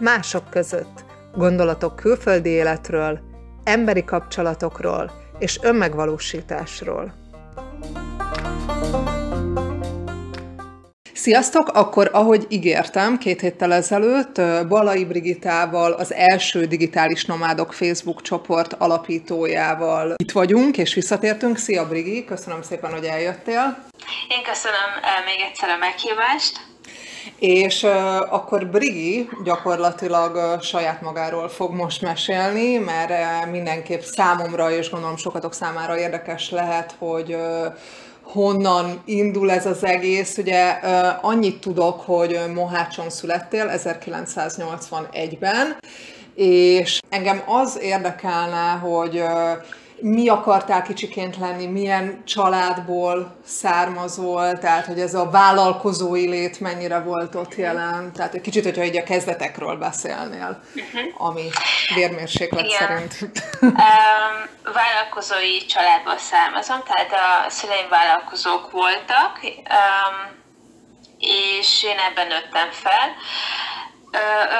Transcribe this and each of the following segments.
mások között, gondolatok külföldi életről, emberi kapcsolatokról és önmegvalósításról. Sziasztok! Akkor, ahogy ígértem két héttel ezelőtt, Balai Brigitával, az első digitális nomádok Facebook csoport alapítójával itt vagyunk, és visszatértünk. Szia Brigi, köszönöm szépen, hogy eljöttél. Én köszönöm még egyszer a meghívást. És uh, akkor Brigi gyakorlatilag uh, saját magáról fog most mesélni, mert uh, mindenképp számomra, és gondolom sokatok számára érdekes lehet, hogy uh, honnan indul ez az egész. Ugye uh, annyit tudok, hogy Mohácson születtél 1981-ben, és engem az érdekelne, hogy uh, mi akartál kicsiként lenni, milyen családból származol, tehát hogy ez a vállalkozói lét mennyire volt ott jelen, tehát egy kicsit, hogyha így a kezdetekről beszélnél, uh-huh. ami vérmérséklet Igen. szerint. Um, vállalkozói családból származom, tehát a szüleim vállalkozók voltak, um, és én ebben nőttem fel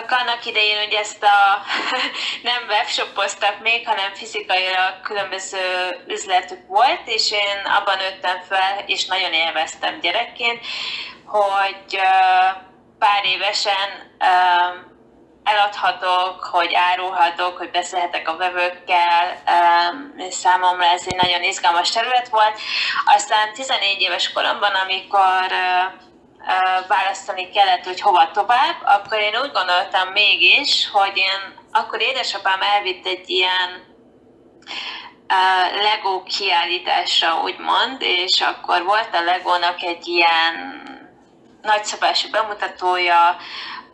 ők annak idején ugye ezt a nem webshopoztak még, hanem fizikailag különböző üzletük volt, és én abban nőttem fel, és nagyon élveztem gyerekként, hogy pár évesen eladhatok, hogy árulhatok, hogy beszélhetek a vevőkkel, számomra ez egy nagyon izgalmas terület volt. Aztán 14 éves koromban, amikor választani kellett, hogy hova tovább, akkor én úgy gondoltam mégis, hogy én akkor édesapám elvitt egy ilyen Lego kiállításra, úgymond, és akkor volt a Legónak egy ilyen nagyszabású bemutatója,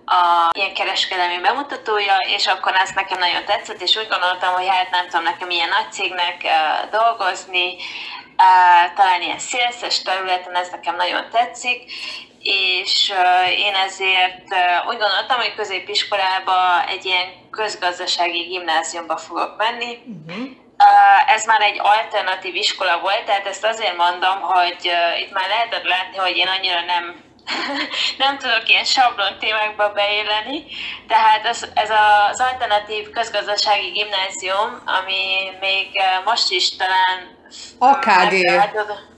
a ilyen kereskedelmi bemutatója, és akkor ez nekem nagyon tetszett, és úgy gondoltam, hogy hát nem tudom nekem ilyen nagy cégnek dolgozni, talán ilyen szélszes területen, ez nekem nagyon tetszik, és én ezért úgy gondoltam, hogy középiskolába egy ilyen közgazdasági gimnáziumba fogok menni. Uh-huh. Ez már egy alternatív iskola volt, tehát ezt azért mondom, hogy itt már lehetett látni, hogy én annyira nem nem tudok ilyen sablon témákba beéleni, tehát ez, ez az alternatív közgazdasági gimnázium, ami még most is talán AKG,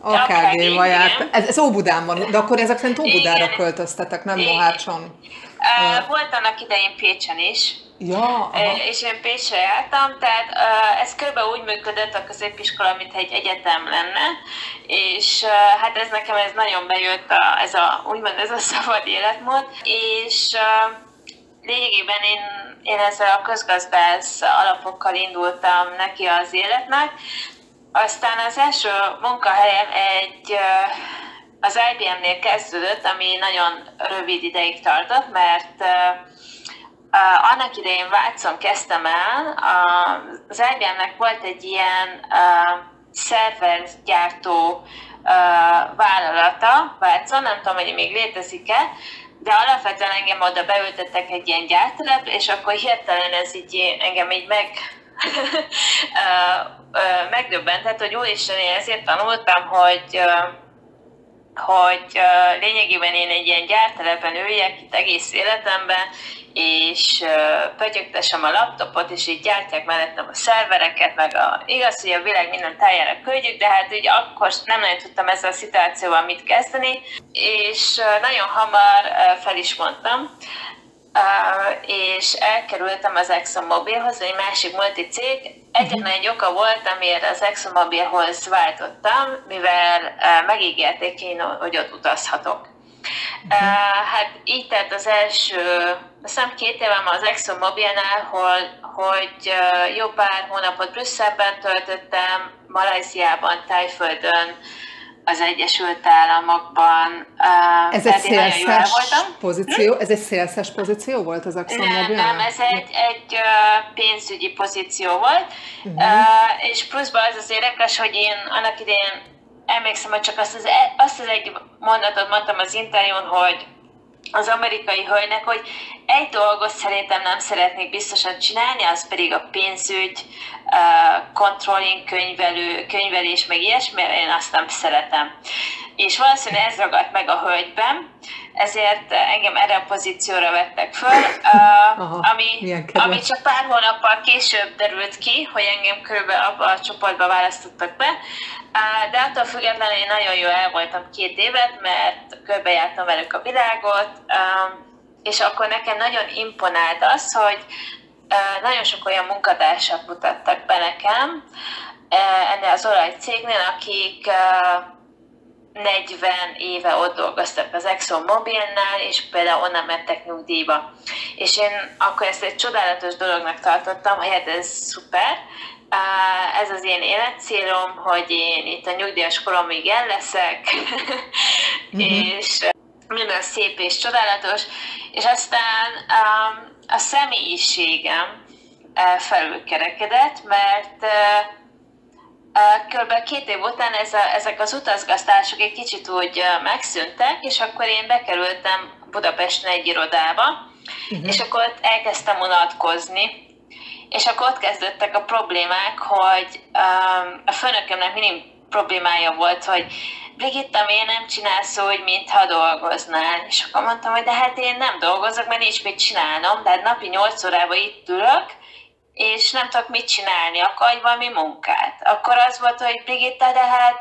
AKG vaját. Ez, ez Óbudán van, de akkor ezek szerint Óbudára Igen. költöztetek, nem Mohácson. Uh, volt annak idején Pécsen is. Ja, aha. És én Pécsre jártam, tehát ez kb. úgy működött a középiskola, mint egy egyetem lenne, és hát ez nekem ez nagyon bejött, a, ez a, úgymond ez a szabad életmód, és lényegében én, én ezzel a közgazdász alapokkal indultam neki az életnek, aztán az első munkahelyem egy az IBM-nél kezdődött, ami nagyon rövid ideig tartott, mert annak idején Vácon kezdtem el, az IBM-nek volt egy ilyen szervergyártó vállalata Vácon, nem tudom, hogy még létezik-e, de alapvetően engem oda beültettek egy ilyen gyártelepre, és akkor hirtelen ez így engem így meg megdöbbentett, hogy úristen, én ezért tanultam, hogy hogy lényegében én egy ilyen gyártelepen üljek itt egész életemben, és pötyögtessem a laptopot, és így gyártják mellettem a szervereket, meg a, igaz, hogy a világ minden tájára küldjük, de hát így akkor nem nagyon tudtam ezzel a szituációval mit kezdeni, és nagyon hamar fel is mondtam, és elkerültem az ExxonMobilhoz, egy másik multicég. Egyetlen egy oka volt, amiért az ExxonMobilhoz váltottam, mivel megígérték én, hogy ott utazhatok. Uh, hát így tett az első, azt két évem az ExxonMobilnál, hol, hogy jó pár hónapot Brüsszelben töltöttem, Malajziában, Tájföldön, az Egyesült Államokban. Uh, ez egy szélszes pozíció? Hm? Ez egy szélszes pozíció volt az Axon Nem, nem, ez egy, egy uh, pénzügyi pozíció volt, uh-huh. uh, és pluszban az az érdekes, hogy én annak idején emlékszem, hogy csak azt az, e, azt az egy mondatot mondtam az interjún, hogy az amerikai hölgynek, hogy egy dolgot szerintem nem szeretnék biztosan csinálni, az pedig a pénzügy, controlling, könyvelő, könyvelés, meg ilyesmi, én azt nem szeretem. És valószínűleg ez ragadt meg a hölgyben, ezért engem erre a pozícióra vettek föl, ami, ami csak pár hónappal később derült ki, hogy engem körülbelül abba a csoportba választottak be, de attól függetlenül én nagyon jól el voltam két évet, mert körbejártam velük a világot, és akkor nekem nagyon imponált az, hogy nagyon sok olyan munkatársat mutattak be nekem ennél az olajcégnél, akik 40 éve ott dolgoztak az Exxon Mobilnál, és például onnan mentek nyugdíjba. És én akkor ezt egy csodálatos dolognak tartottam, hogy hát ez szuper, ez az én életcélom, hogy én itt a nyugdíjas koromig el leszek, mm-hmm. és minden szép és csodálatos, és aztán um, a személyiségem uh, felülkerekedett, mert uh, kb. két év után ez a, ezek az utazgasztások egy kicsit úgy megszűntek, és akkor én bekerültem Budapesten egy irodába, uh-huh. és akkor ott elkezdtem unatkozni, és akkor ott kezdődtek a problémák, hogy um, a főnökömnek mindig problémája volt, hogy Brigitta, miért nem csinálsz úgy, mintha dolgoznál? És akkor mondtam, hogy de hát én nem dolgozok, mert nincs mit csinálnom, tehát napi 8 órában itt ülök, és nem tudok mit csinálni, akkor adj valami munkát. Akkor az volt, hogy Brigitta, de hát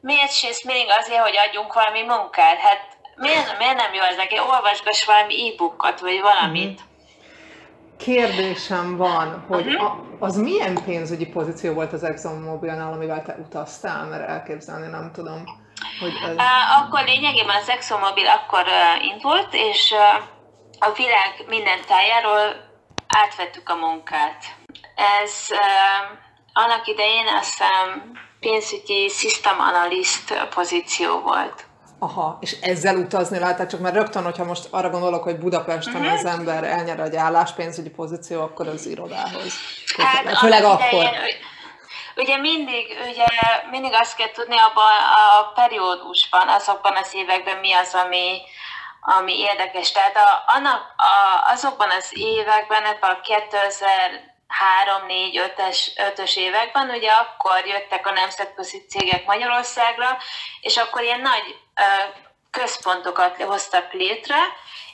miért sész mindig azért, hogy adjunk valami munkát? Hát miért, miért nem jó ez neki? Olvasgass valami e-bookot, vagy valamit. Mm-hmm. Kérdésem van, hogy uh-huh. a, az milyen pénzügyi pozíció volt az ExxonMobilnál, amivel te utaztál, mert elképzelni nem tudom. Hogy ez... Akkor lényegében az ExxonMobil akkor indult, és a világ minden tájáról átvettük a munkát. Ez annak idején azt hiszem pénzügyi system analyst pozíció volt. Aha, és ezzel utazni lehet, tehát csak mert rögtön, hogyha most arra gondolok, hogy Budapesten uh-huh. az ember elnyer egy álláspénzügyi pozíció, akkor az irodához. Hát, Főleg akkor. Idején, ugye mindig, ugye mindig azt kell tudni abban a periódusban, azokban az években mi az, ami, ami érdekes. Tehát a, annak, a, azokban az években, ebben a 2000 3, 4, 5-ös, 5-ös években, ugye akkor jöttek a nemzetközi cégek Magyarországra, és akkor ilyen nagy központokat hoztak létre,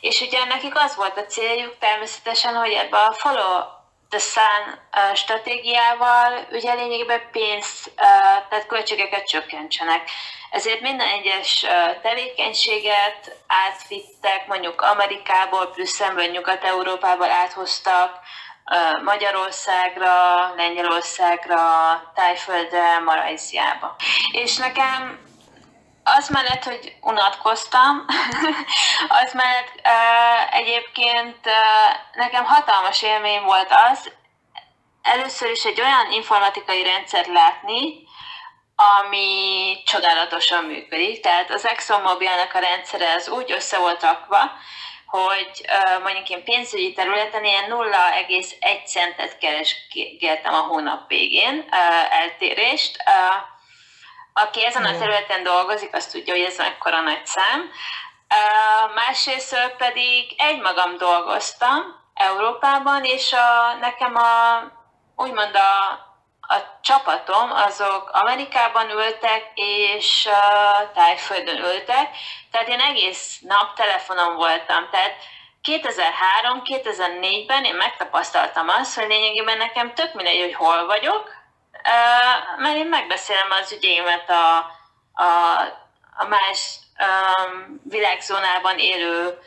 és ugye nekik az volt a céljuk természetesen, hogy ebbe a follow the sun stratégiával ugye lényegében pénzt, tehát költségeket csökkentsenek. Ezért minden egyes tevékenységet átvittek, mondjuk Amerikából, Brüsszelből, Nyugat-Európából áthoztak, Magyarországra, Lengyelországra, Tájföldre, Malajziába. És nekem az mellett, hogy unatkoztam, az mellett uh, egyébként uh, nekem hatalmas élmény volt az, először is egy olyan informatikai rendszert látni, ami csodálatosan működik. Tehát az ExxonMobilnak a rendszere az úgy össze volt rakva, hogy uh, mondjuk én pénzügyi területen ilyen 0,1 centet keresgéltem a hónap végén uh, eltérést. Uh, aki ezen a területen dolgozik, azt tudja, hogy ez mekkora nagy szám. Uh, másrészt pedig egymagam dolgoztam Európában, és a, nekem a, úgymond a, a csapatom, azok Amerikában ültek, és uh, Tájföldön ültek, tehát én egész nap telefonon voltam, tehát 2003-2004-ben én megtapasztaltam azt, hogy lényegében nekem tök mindegy, hogy hol vagyok, mert én megbeszélem az ügyémet a, a, a más világzónában élő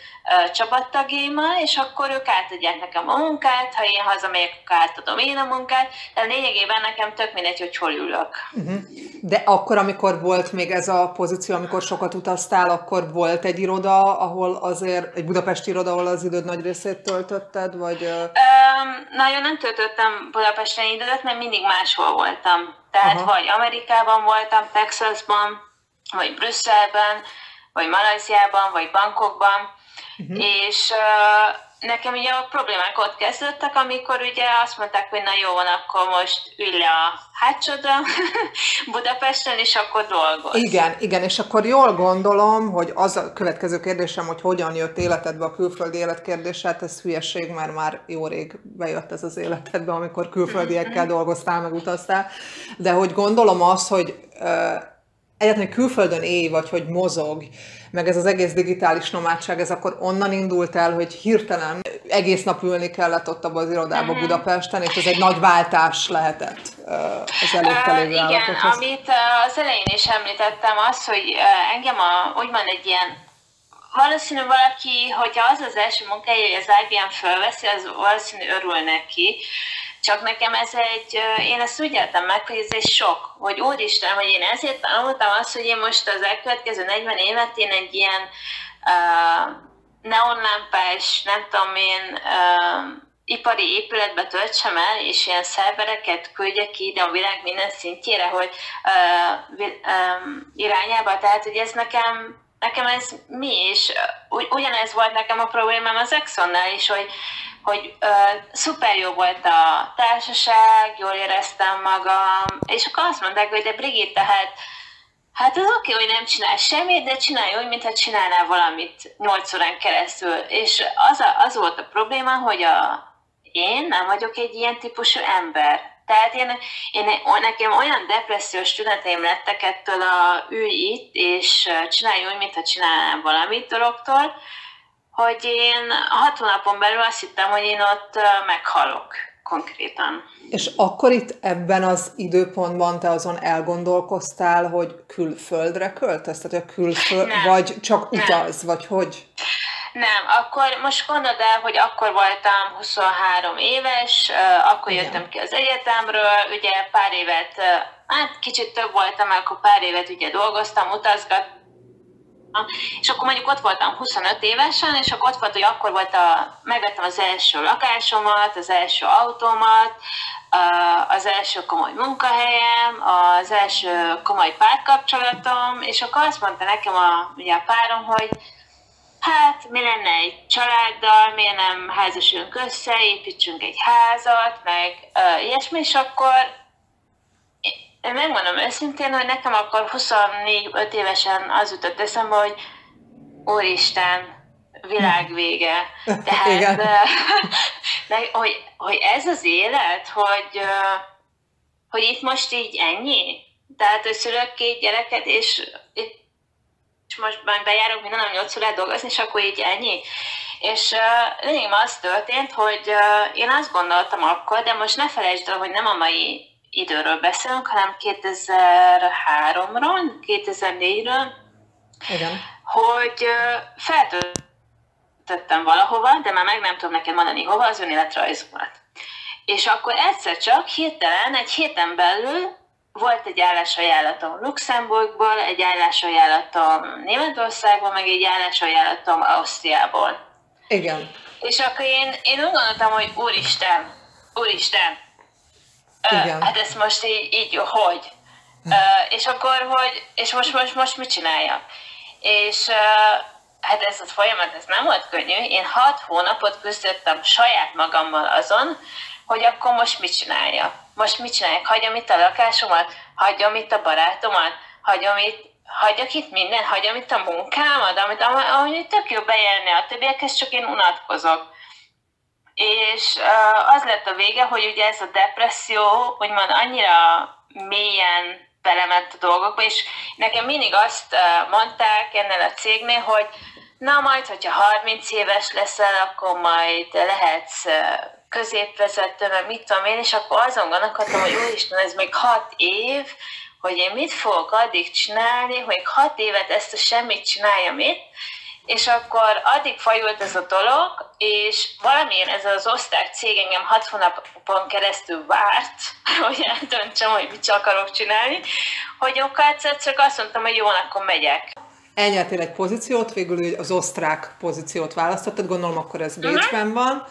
csapattagjaimmal, és akkor ők átadják nekem a munkát, ha én hazamegyek, akkor átadom én a munkát, de lényegében nekem tök mindegy, hogy hol ülök. Uh-huh. De akkor, amikor volt még ez a pozíció, amikor sokat utaztál, akkor volt egy iroda, ahol azért, egy budapesti iroda, ahol az időd nagy részét töltötted, vagy... Um, nagyon nem töltöttem Budapesten időt, mert mindig máshol voltam. Tehát Aha. vagy Amerikában voltam, Texasban, vagy Brüsszelben, vagy Malajziában, vagy Bangkokban, Uh-huh. És uh, nekem ugye a problémák ott kezdődtek, amikor ugye azt mondták, hogy na jó van, akkor most ülj le a hátsodra Budapesten, és akkor dolgoz. Igen, igen, és akkor jól gondolom, hogy az a következő kérdésem, hogy hogyan jött életedbe a külföldi életkérdés, hát ez hülyeség, mert már jó rég bejött ez az életedbe, amikor külföldiekkel dolgoztál, meg utaztál, de hogy gondolom azt, hogy egyáltalán külföldön éj, vagy hogy mozog, meg ez az egész digitális nomádság, ez akkor onnan indult el, hogy hirtelen egész nap ülni kellett ott abban az irodába uh-huh. Budapesten, és ez egy nagy váltás lehetett az előtte lévő uh, Igen, amit az elején is említettem, az, hogy engem a, úgymond egy ilyen valószínű valaki, hogyha az az első munkája, hogy az IBM fölveszi, az valószínű örül neki, csak nekem ez egy, én ezt úgy éltem meg, hogy ez egy sok, hogy úristen, hogy én ezért tanultam azt, hogy én most az elkövetkező 40 évet én egy ilyen uh, neonlámpás, nem tudom én, uh, ipari épületbe töltsem el, és ilyen szervereket küldjek ide a világ minden szintjére, hogy uh, um, irányába. Tehát, hogy ez nekem, nekem ez mi is, ugyanez volt nekem a problémám az Exxonnál is, hogy hogy uh, szuper jó volt a társaság, jól éreztem magam, és akkor azt mondták, hogy de Brigitte, hát, hát az oké, okay, hogy nem csinál semmit, de csinálj úgy, mintha csinálnál valamit 8 órán keresztül. És az, a, az volt a probléma, hogy a, én nem vagyok egy ilyen típusú ember. Tehát én, én, nekem olyan depressziós tüneteim lettek ettől a ülj itt, és csinálj úgy, mintha csinálnám valamit dologtól, hogy én hat hónapon belül azt hittem, hogy én ott meghalok konkrétan. És akkor itt ebben az időpontban te azon elgondolkoztál, hogy külföldre költesz? Tehát a külföld, nem. vagy csak utaz, nem. vagy hogy? Nem, akkor most gondold el, hogy akkor voltam 23 éves, akkor Igen. jöttem ki az egyetemről, ugye pár évet, hát kicsit több voltam, akkor pár évet ugye dolgoztam, utazgattam, és akkor mondjuk ott voltam 25 évesen, és akkor ott volt, hogy akkor volt a, megvettem az első lakásomat, az első autómat, az első komoly munkahelyem, az első komoly párkapcsolatom, és akkor azt mondta nekem a, ugye a párom, hogy hát mi lenne egy családdal, miért nem házasülünk össze, építsünk egy házat, meg uh, ilyesmi, és akkor én megmondom őszintén, hogy nekem akkor 24-5 évesen az jutott eszembe, hogy Úristen, világ vége. Tehát, de, hogy, hogy ez az élet, hogy, hogy itt most így ennyi? Tehát, hogy szülök két gyereket, és, és most már bejárok minden nap 8 órát dolgozni, és akkor így ennyi? És uh, lényegében az történt, hogy uh, én azt gondoltam akkor, de most ne felejtsd el, hogy nem a mai időről beszélünk, hanem 2003-ról, 2004-ről, Igen. hogy feltöltöttem valahova, de már meg nem tudom neked mondani hova, az önéletrajzomat. És akkor egyszer csak hirtelen, egy héten belül volt egy állásajánlatom Luxemburgból, egy állásajánlatom Németországból, meg egy állásajánlatom Ausztriából. Igen. És akkor én, én úgy gondoltam, hogy úristen, úristen, igen. Hát ezt most így, így hogy? Uh, és akkor, hogy, és most, most, most mit csináljak? És uh, hát ez a folyamat, ez nem volt könnyű. Én hat hónapot küzdöttem saját magammal azon, hogy akkor most mit csináljak. Most mit csináljak? Hagyom itt a lakásomat? Hagyom itt a barátomat? Hagyom itt, hagyjak itt minden? Hagyom itt a munkámat? Amit, amit tök jó bejelni a többiekhez, csak én unatkozok és az lett a vége, hogy ugye ez a depresszió, úgymond annyira mélyen belement a dolgokba, és nekem mindig azt mondták ennél a cégnél, hogy na majd, hogyha 30 éves leszel, akkor majd lehetsz középvezető, meg mit tudom én, és akkor azon gondolkodtam, hogy úristen, ez még 6 év, hogy én mit fogok addig csinálni, hogy 6 évet ezt a semmit csináljam itt, és akkor addig fajult ez a dolog, és valamilyen ez az oszták cég engem hat hónapon keresztül várt, hogy eldöntsem, hogy mit akarok csinálni, hogy akkor csak azt mondtam, hogy jó, akkor megyek. Elnyertél egy pozíciót, végül az osztrák pozíciót választottad, gondolom akkor ez mhm. Bécsben uh-huh. van.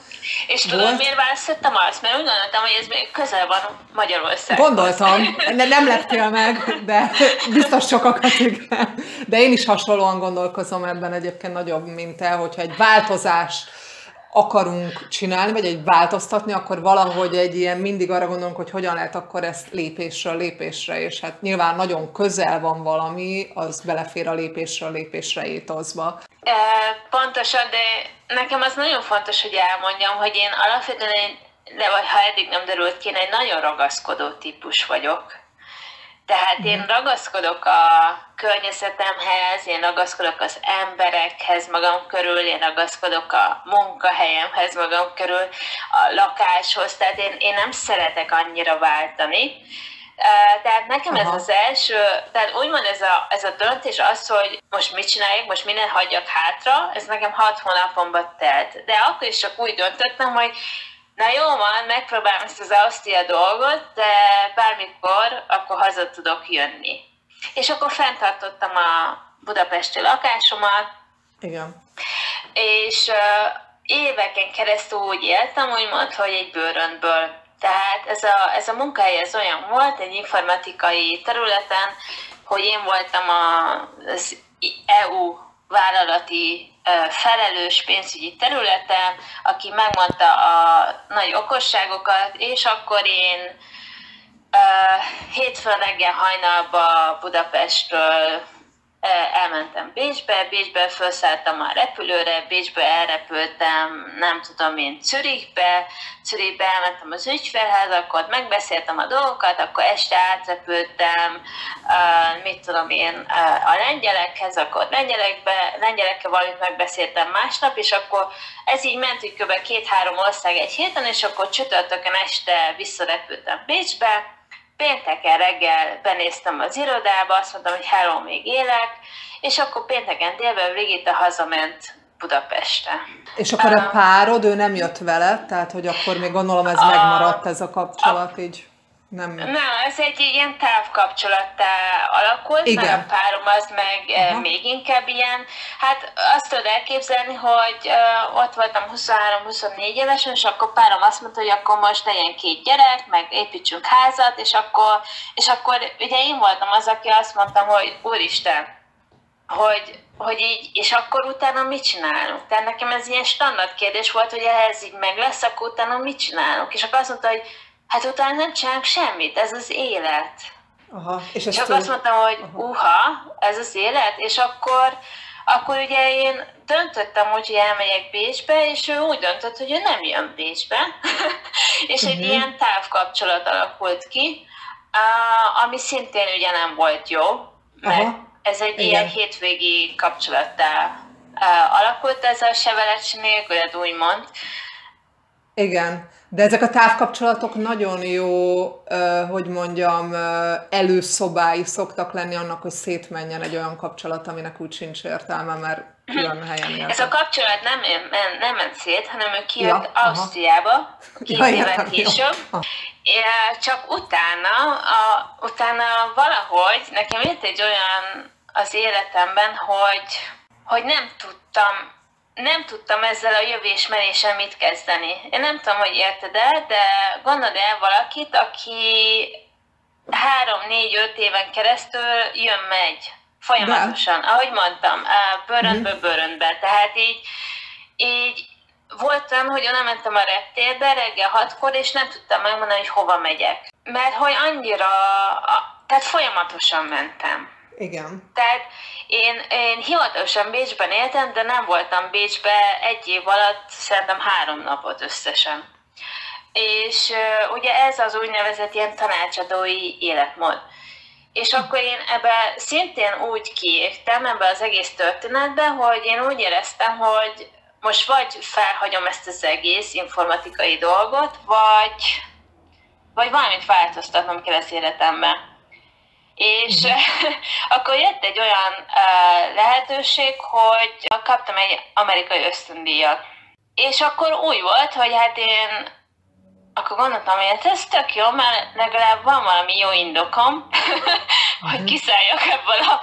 És Volt... tudod, miért választottam azt? Mert úgy gondoltam, hogy ez még közel van Magyarország. Gondoltam, ne, nem lettél meg, de biztos sokakat igen. De én is hasonlóan gondolkozom ebben egyébként nagyobb, mint te, hogyha egy változás akarunk csinálni, vagy egy változtatni, akkor valahogy egy ilyen mindig arra gondolunk, hogy hogyan lehet akkor ezt lépésről lépésre, és hát nyilván nagyon közel van valami, az belefér a lépésről lépésre étozba. E, pontosan, de nekem az nagyon fontos, hogy elmondjam, hogy én alapvetően de vagy ha eddig nem derült ki, én egy nagyon ragaszkodó típus vagyok. Tehát én mhm. ragaszkodok a környezetemhez, én ragaszkodok az emberekhez magam körül, én ragaszkodok a munkahelyemhez magam körül, a lakáshoz, tehát én, én nem szeretek annyira váltani. Tehát nekem Aha. ez az első, tehát úgymond ez a, ez a döntés az, hogy most mit csináljak, most minden hagyjak hátra, ez nekem hat hónapomba telt. De akkor is csak úgy döntöttem, hogy Na jó van, megpróbálom ezt az Ausztria dolgot, de bármikor akkor haza tudok jönni. És akkor fenntartottam a budapesti lakásomat. Igen. És uh, éveken keresztül úgy éltem, úgymond, hogy egy bőröntből. Tehát ez a, ez a munkahely ez olyan volt, egy informatikai területen, hogy én voltam az EU vállalati felelős pénzügyi területen, aki megmondta a nagy okosságokat, és akkor én hétfőn reggel hajnalba Budapestről elmentem Bécsbe, Bécsbe felszálltam a repülőre, Bécsbe elrepültem, nem tudom én, Zürichbe, Zürichbe elmentem az ügyfélhez, akkor megbeszéltem a dolgokat, akkor este átrepültem, uh, mit tudom én, uh, a lengyelekhez, akkor lengyelekbe, lengyelekkel valamit megbeszéltem másnap, és akkor ez így ment, hogy kb. két-három ország egy héten, és akkor csütörtökön este visszarepültem Bécsbe, pénteken reggel benéztem az irodába, azt mondtam, hogy hello, még élek, és akkor pénteken délben Brigitta hazament Budapestre. És akkor a párod, ő nem jött vele, tehát hogy akkor még gondolom ez a, megmaradt ez a kapcsolat a, így? Nem. Nem, ez egy ilyen távkapcsolattá alakult, Igen. mert a párom az meg eh, Aha. még inkább ilyen. Hát azt tudod elképzelni, hogy uh, ott voltam 23-24 évesen, és akkor párom azt mondta, hogy akkor most legyen két gyerek, meg építsünk házat, és akkor, és akkor ugye én voltam az, aki azt mondtam, hogy úristen, hogy, hogy így, és akkor utána mit csinálunk? Tehát nekem ez ilyen standard kérdés volt, hogy ehhez így meg lesz, akkor utána mit csinálunk? És akkor azt mondta, hogy hát utána nem csinálunk semmit, ez az élet. Aha, és Csak azt mondtam, hogy Aha. uha, ez az élet, és akkor, akkor ugye én döntöttem úgy, hogy elmegyek Bécsbe, és ő úgy döntött, hogy ő nem jön Bécsbe, és uh-huh. egy mhm. ilyen távkapcsolat alakult ki, ami szintén ugye nem volt jó, mert Aha. ez egy Igen. ilyen hétvégi kapcsolattá alakult ez a sevelet nélkül, úgymond. Igen. De ezek a távkapcsolatok nagyon jó, hogy mondjam, előszobái szoktak lenni annak, hogy szétmenjen egy olyan kapcsolat, aminek úgy sincs értelme, mert külön helyen éltek. Ez a kapcsolat nem, nem, nem ment szét, hanem ő kijött ja, Ausztriába, két ja, évet később, csak utána, a, utána valahogy nekem jött egy olyan az életemben, hogy, hogy nem tudtam nem tudtam ezzel a jövésmenéssel mit kezdeni. Én nem tudom, hogy érted el, de gondold el valakit, aki három, négy, öt éven keresztül jön-megy folyamatosan, de. ahogy mondtam, bőröntből mhm. bőröntbe. Tehát így, így voltam, hogy oda mentem a reptérbe reggel hatkor, és nem tudtam megmondani, hogy hova megyek. Mert hogy annyira, tehát folyamatosan mentem. Igen. Tehát én, én hivatalosan Bécsben éltem, de nem voltam Bécsbe egy év alatt szerintem három napot összesen. És ugye ez az úgynevezett ilyen tanácsadói életmód. És akkor én ebbe szintén úgy kiértem ebbe az egész történetbe, hogy én úgy éreztem, hogy most vagy felhagyom ezt az egész informatikai dolgot, vagy, vagy valamit változtatnom kell az életembe. És uh-huh. akkor jött egy olyan uh, lehetőség, hogy kaptam egy amerikai ösztöndíjat. És akkor úgy volt, hogy hát én akkor gondoltam, hogy hát ez tök jó, mert legalább van valami jó indokom, hogy kiszálljak ebből a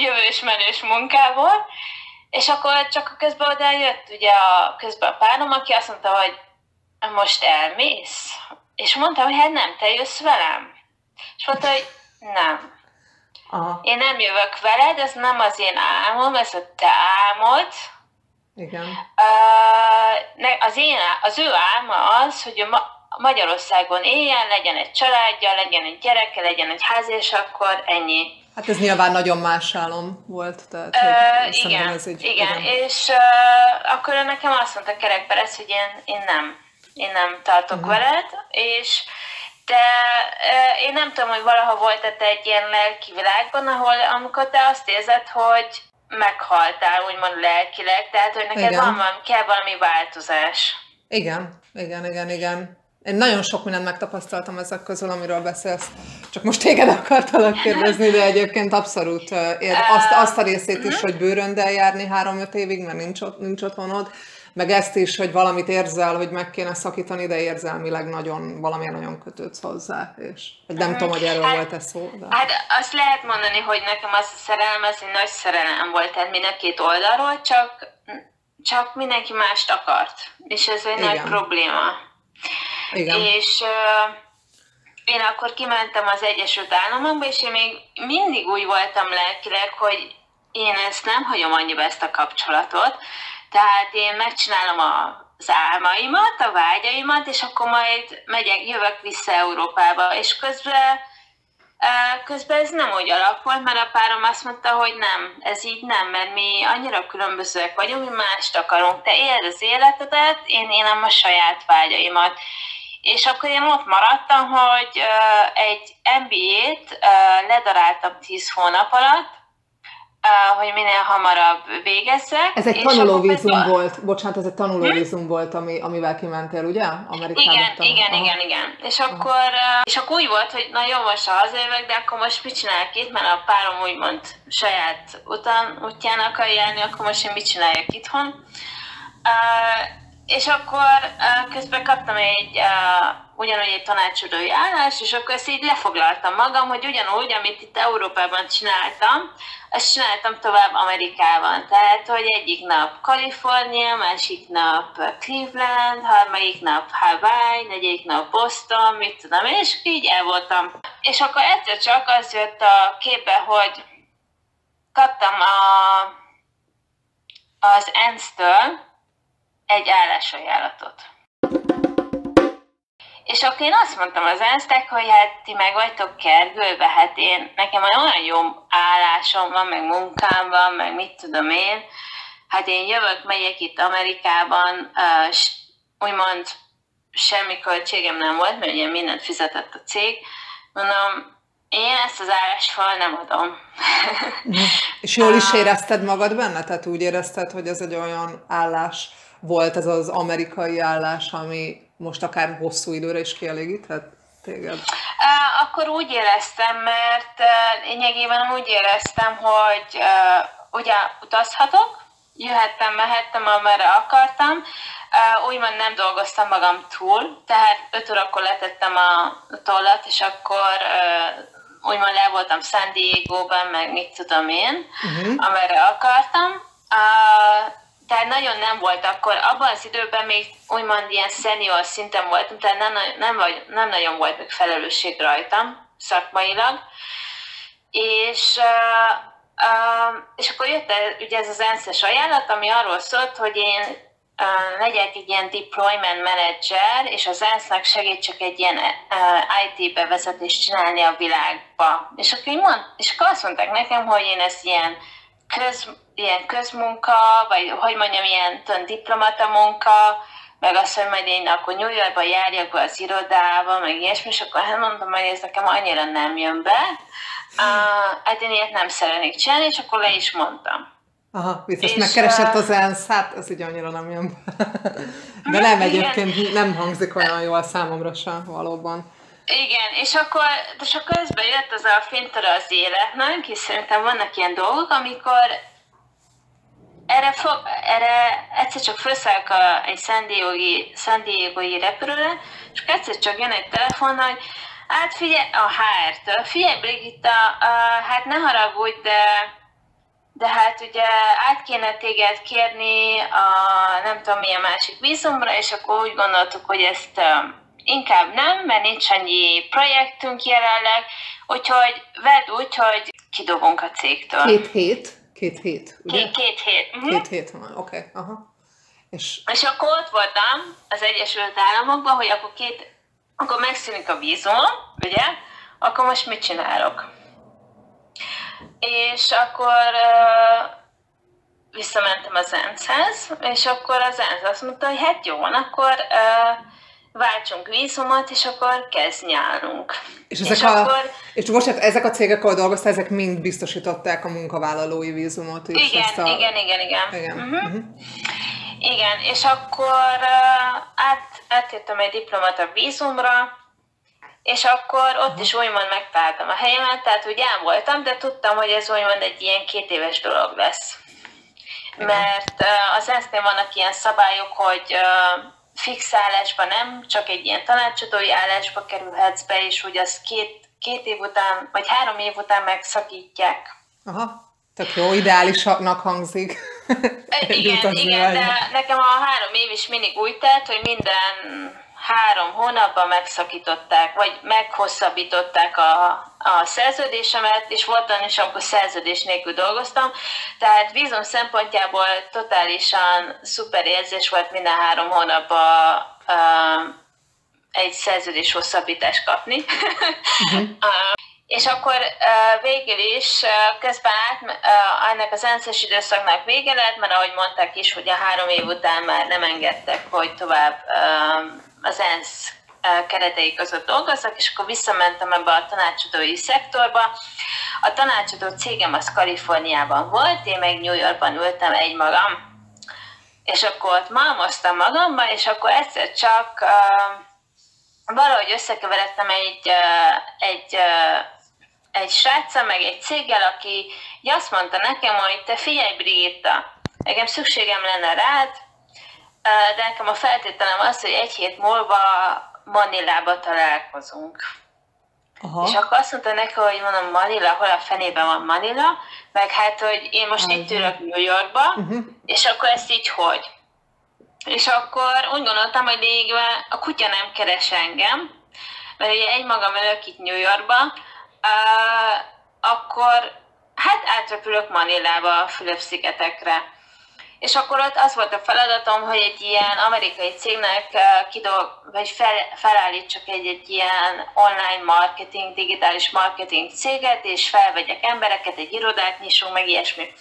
jövős menős munkából, és akkor csak közben oda jött ugye a, közben a párom, aki azt mondta, hogy most elmész? És mondta, hogy hát nem, te jössz velem. És mondta, hogy nem. Aha. Én nem jövök veled, ez nem az én álmom, ez a te álmod. Igen. Uh, az, én, az ő álma az, hogy Ma- Magyarországon éljen, legyen egy családja, legyen egy gyereke, legyen egy ház, és akkor ennyi. Hát ez nyilván nagyon más álom volt. Tehát, uh, igen, ez egy, igen, igen, és uh, akkor nekem azt mondta Kerek Perez, hogy én, én nem, én nem tartok uh-huh. veled, és de uh, én nem tudom, hogy valaha volt te egy ilyen lelki világban, ahol amikor te azt érzed, hogy meghaltál, úgymond lelkileg, tehát hogy neked igen. van, van, kell valami változás. Igen, igen, igen, igen. Én nagyon sok mindent megtapasztaltam ezek közül, amiről beszélsz. Csak most téged akartalak kérdezni, de egyébként abszolút ér azt, azt a részét is, mhm. hogy bőröndel járni három-öt évig, mert nincs, ott, nincs otthonod, meg ezt is, hogy valamit érzel, hogy meg kéne szakítani, de érzelmileg nagyon, valamilyen nagyon kötődsz hozzá, és hogy nem tudom, hogy erről hát, volt ez szó. De... Hát azt lehet mondani, hogy nekem az a szerelem, ez egy nagy szerelem volt, tehát mind a két oldalról, csak, csak mindenki mást akart, és ez egy Igen. nagy probléma. Igen. És én akkor kimentem az Egyesült Államokba, és én még mindig úgy voltam lelkileg, hogy én ezt nem hagyom annyiba ezt a kapcsolatot, tehát én megcsinálom a az álmaimat, a vágyaimat, és akkor majd megyek, jövök vissza Európába, és közben, közben ez nem úgy alakult, mert a párom azt mondta, hogy nem, ez így nem, mert mi annyira különbözőek vagyunk, mi mást akarunk. Te éld az életedet, én élem a saját vágyaimat. És akkor én ott maradtam, hogy uh, egy MBA-t uh, ledaráltam 10 hónap alatt, hogy minél hamarabb végezzek. Ez egy tanulóvízum volt, bocsánat, ez egy tanulóvízum hm? volt, ami, amivel kimentél, ugye? Amerikába igen, tanul. igen, Aha. igen, igen. És akkor, uh, és akkor úgy volt, hogy na jó, most hazajövök, de akkor most mit csinálják itt, mert a párom úgymond saját utan, útján akar járni, akkor most én mit csináljak itthon. Uh, és akkor közben kaptam egy ugyanúgy egy tanácsadói állás, és akkor ezt így lefoglaltam magam, hogy ugyanúgy, amit itt Európában csináltam, azt csináltam tovább Amerikában. Tehát, hogy egyik nap Kalifornia, másik nap Cleveland, harmadik nap Hawaii, negyedik nap Boston, mit tudom és így el voltam. És akkor egyszer csak az jött a képbe, hogy kaptam a, az ENSZ-től, egy állásajánlatot. És akkor én azt mondtam az ensztek, hogy hát ti meg vagytok kergülve, hát én, nekem olyan jó állásom van, meg munkám van, meg mit tudom én, hát én jövök, megyek itt Amerikában, uh, úgymond semmi költségem nem volt, mert ugye mindent fizetett a cég, mondom, én ezt az állásfal nem adom. És jól is érezted magad benne? Tehát úgy érezted, hogy ez egy olyan állás, volt ez az amerikai állás, ami most akár hosszú időre is kielégíthet téged? Akkor úgy éreztem, mert lényegében úgy éreztem, hogy ugye utazhatok, jöhettem, mehettem, amerre akartam, úgymond nem dolgoztam magam túl, tehát 5 órakor letettem a tollat, és akkor úgymond le voltam San Diego-ban, meg mit tudom én, uh-huh. amerre akartam tehát nagyon nem volt akkor, abban az időben még úgymond ilyen senior szinten voltam, tehát nem, nem, vagy, nem nagyon volt még felelősség rajtam szakmailag. És, uh, uh, és akkor jött el, ugye ez az ENSZ-es ajánlat, ami arról szólt, hogy én uh, legyek egy ilyen deployment manager, és az ENSZ-nek segítsek egy ilyen uh, IT bevezetést csinálni a világba. És akkor, mond, és akkor azt mondták nekem, hogy én ezt ilyen köz, ilyen közmunka, vagy hogy mondjam, ilyen diplomata munka, meg azt, hogy majd én akkor New Yorkba járjak be az irodába, meg ilyesmi, és akkor hát mondom, hogy ez nekem annyira nem jön be. Uh, hát én ilyet nem szeretnék csinálni, és akkor le is mondtam. Aha, biztos megkeresett az ENSZ, hát ez így annyira nem jön be. De nem egyébként, nem hangzik olyan jól számomra sem valóban. Igen, és akkor, és akkor közben jött az a fintora az életnek, és szerintem vannak ilyen dolgok, amikor erre, fog, erre egyszer csak felszállok a, egy San Diego-i, repülőre, és egyszer csak jön egy telefon, hogy Hát figyelj, a HR-től. Figyelj, Brigitta, hát ne haragudj, de, de hát ugye át kéne téged kérni a nem tudom milyen másik vízumra, és akkor úgy gondoltuk, hogy ezt inkább nem, mert nincs annyi projektünk jelenleg, úgyhogy vedd úgy, hogy kidobunk a cégtől. Két hét? Két hét, ugye? Két, két hét. Uh-huh. Két hét van, oké. Okay. Aha. És... és akkor ott voltam az Egyesült Államokban, hogy akkor két, akkor megszűnik a vízum, ugye? Akkor most mit csinálok? És akkor uh, visszamentem az ENSZ-hez, és akkor az ENSZ azt mondta, hogy hát jó, van, akkor uh, váltsunk vízumot, és akkor kezd nyárunk. És, ezek és, a, akkor, és bocsánat, ezek a cégek, ahol dolgoztál, ezek mind biztosították a munkavállalói vízumot is? Igen, a... igen, igen, igen. Igen. Uh-huh. Uh-huh. igen, és akkor uh, át, átértem egy diplomata vízumra, és akkor ott uh-huh. is úgymond megtaláltam a helyemet, tehát úgy el voltam, de tudtam, hogy ez úgymond egy ilyen két éves dolog lesz. Igen. Mert uh, az ensz vannak ilyen szabályok, hogy uh, fix állásba nem, csak egy ilyen tanácsadói állásba kerülhetsz be, és hogy az két, két év után, vagy három év után megszakítják. Aha, tök jó, ideálisnak hangzik. igen, igen, de nekem a három év is mindig úgy telt, hogy minden három hónapban megszakították, vagy meghosszabbították a, a szerződésemet, és volt olyan is, amikor szerződés nélkül dolgoztam, tehát vízum szempontjából totálisan szuper érzés volt minden három hónapban uh, egy szerződés hosszabbítást kapni. Uh-huh. uh, és akkor uh, végül is uh, közben át, uh, ennek az ENSZ-es időszaknak vége lett, mert ahogy mondták is, hogy a három év után már nem engedtek, hogy tovább uh, az ENSZ keretei között dolgozzak, és akkor visszamentem ebbe a tanácsadói szektorba. A tanácsadó cégem az Kaliforniában volt, én meg New Yorkban ültem egy magam. És akkor ott malmoztam magamba, és akkor egyszer csak uh, valahogy összekeveredtem egy, uh, egy, uh, egy sráccal, meg egy céggel, aki azt mondta nekem, hogy te figyelj Brigitta, nekem szükségem lenne rád, de nekem a feltételem az, hogy egy hét múlva Manilába találkozunk. Aha. És akkor azt mondta neki, hogy mondom, Manila, hol a fenében van Manila, meg hát, hogy én most Aha. itt ülök New Yorkba, uh-huh. és akkor ezt így hogy? És akkor úgy gondoltam, hogy végül a kutya nem keres engem, mert ugye egymagam ülök itt New Yorkba, uh, akkor hát átrepülök Manilába, a Fülöp-szigetekre és akkor ott az volt a feladatom, hogy egy ilyen amerikai cégnek kidolg, vagy fel, felállítsak egy, egy ilyen online marketing, digitális marketing céget, és felvegyek embereket, egy irodát nyissunk, meg ilyesmi.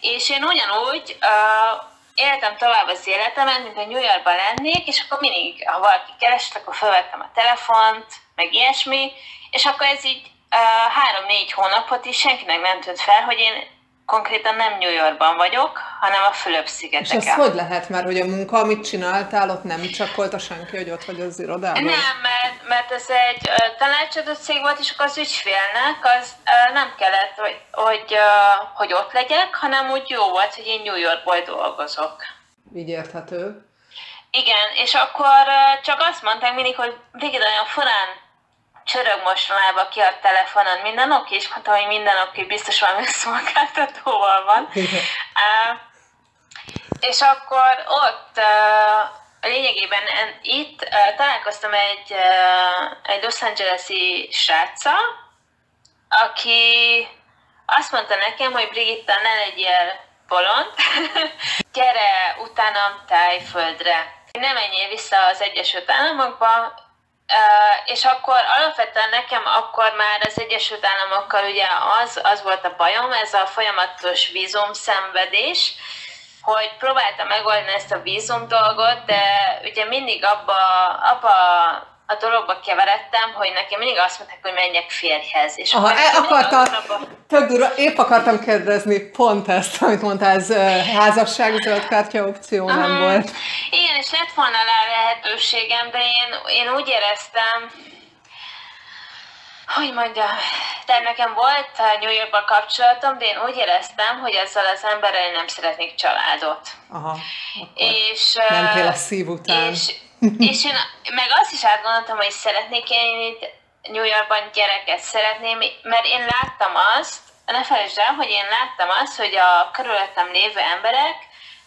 És én ugyanúgy uh, éltem tovább az életemet, mint a New Yorkban lennék, és akkor mindig, ha valaki keresett, akkor felvettem a telefont, meg ilyesmi, és akkor ez így uh, három-négy hónapot is senkinek nem tűnt fel, hogy én konkrétan nem New Yorkban vagyok, hanem a Fülöp-szigeteken. És ez hogy lehet? Mert hogy a munka, amit csináltál, ott nem a senki, hogy ott vagy az irodában? Nem, mert, mert ez egy tanácsadó cég volt, és akkor az ügyfélnek az nem kellett, hogy, hogy, hogy ott legyek, hanem úgy jó volt, hogy én New Yorkból dolgozok. Így érthető. Igen, és akkor csak azt mondták mindig, hogy végig olyan forán csörög mostanában ki a telefonon, minden oké, és mondta, hogy minden oké, biztos valami szolgáltatóval van. uh, és akkor ott uh, lényegében itt uh, találkoztam egy, uh, egy Los Angeles-i sráccal, aki azt mondta nekem, hogy Brigitta, ne legyél bolond, gyere utánam tájföldre. Ne menjél vissza az Egyesült Államokba, és akkor alapvetően nekem akkor már az Egyesült Államokkal ugye az, az volt a bajom, ez a folyamatos vízum szenvedés, hogy próbáltam megoldani ezt a vízum dolgot, de ugye mindig abba, abba a dologba keveredtem, hogy nekem mindig azt mondták, hogy menjek férjhez. És Aha, e, akarta, tök durva, épp akartam kérdezni pont ezt, amit mondtál, ez házasság, kártya opció nem uh-huh. volt. Igen, és lett volna rá lehetőségem, de én, én úgy éreztem, hogy mondja, tehát nekem volt New Yorkban kapcsolatom, de én úgy éreztem, hogy ezzel az emberrel nem szeretnék családot. Aha, és, nem a szív után. És, és én meg azt is átgondoltam, hogy szeretnék én itt New Yorkban gyereket szeretném, mert én láttam azt, ne felejtsd el, hogy én láttam azt, hogy a körülöttem lévő emberek,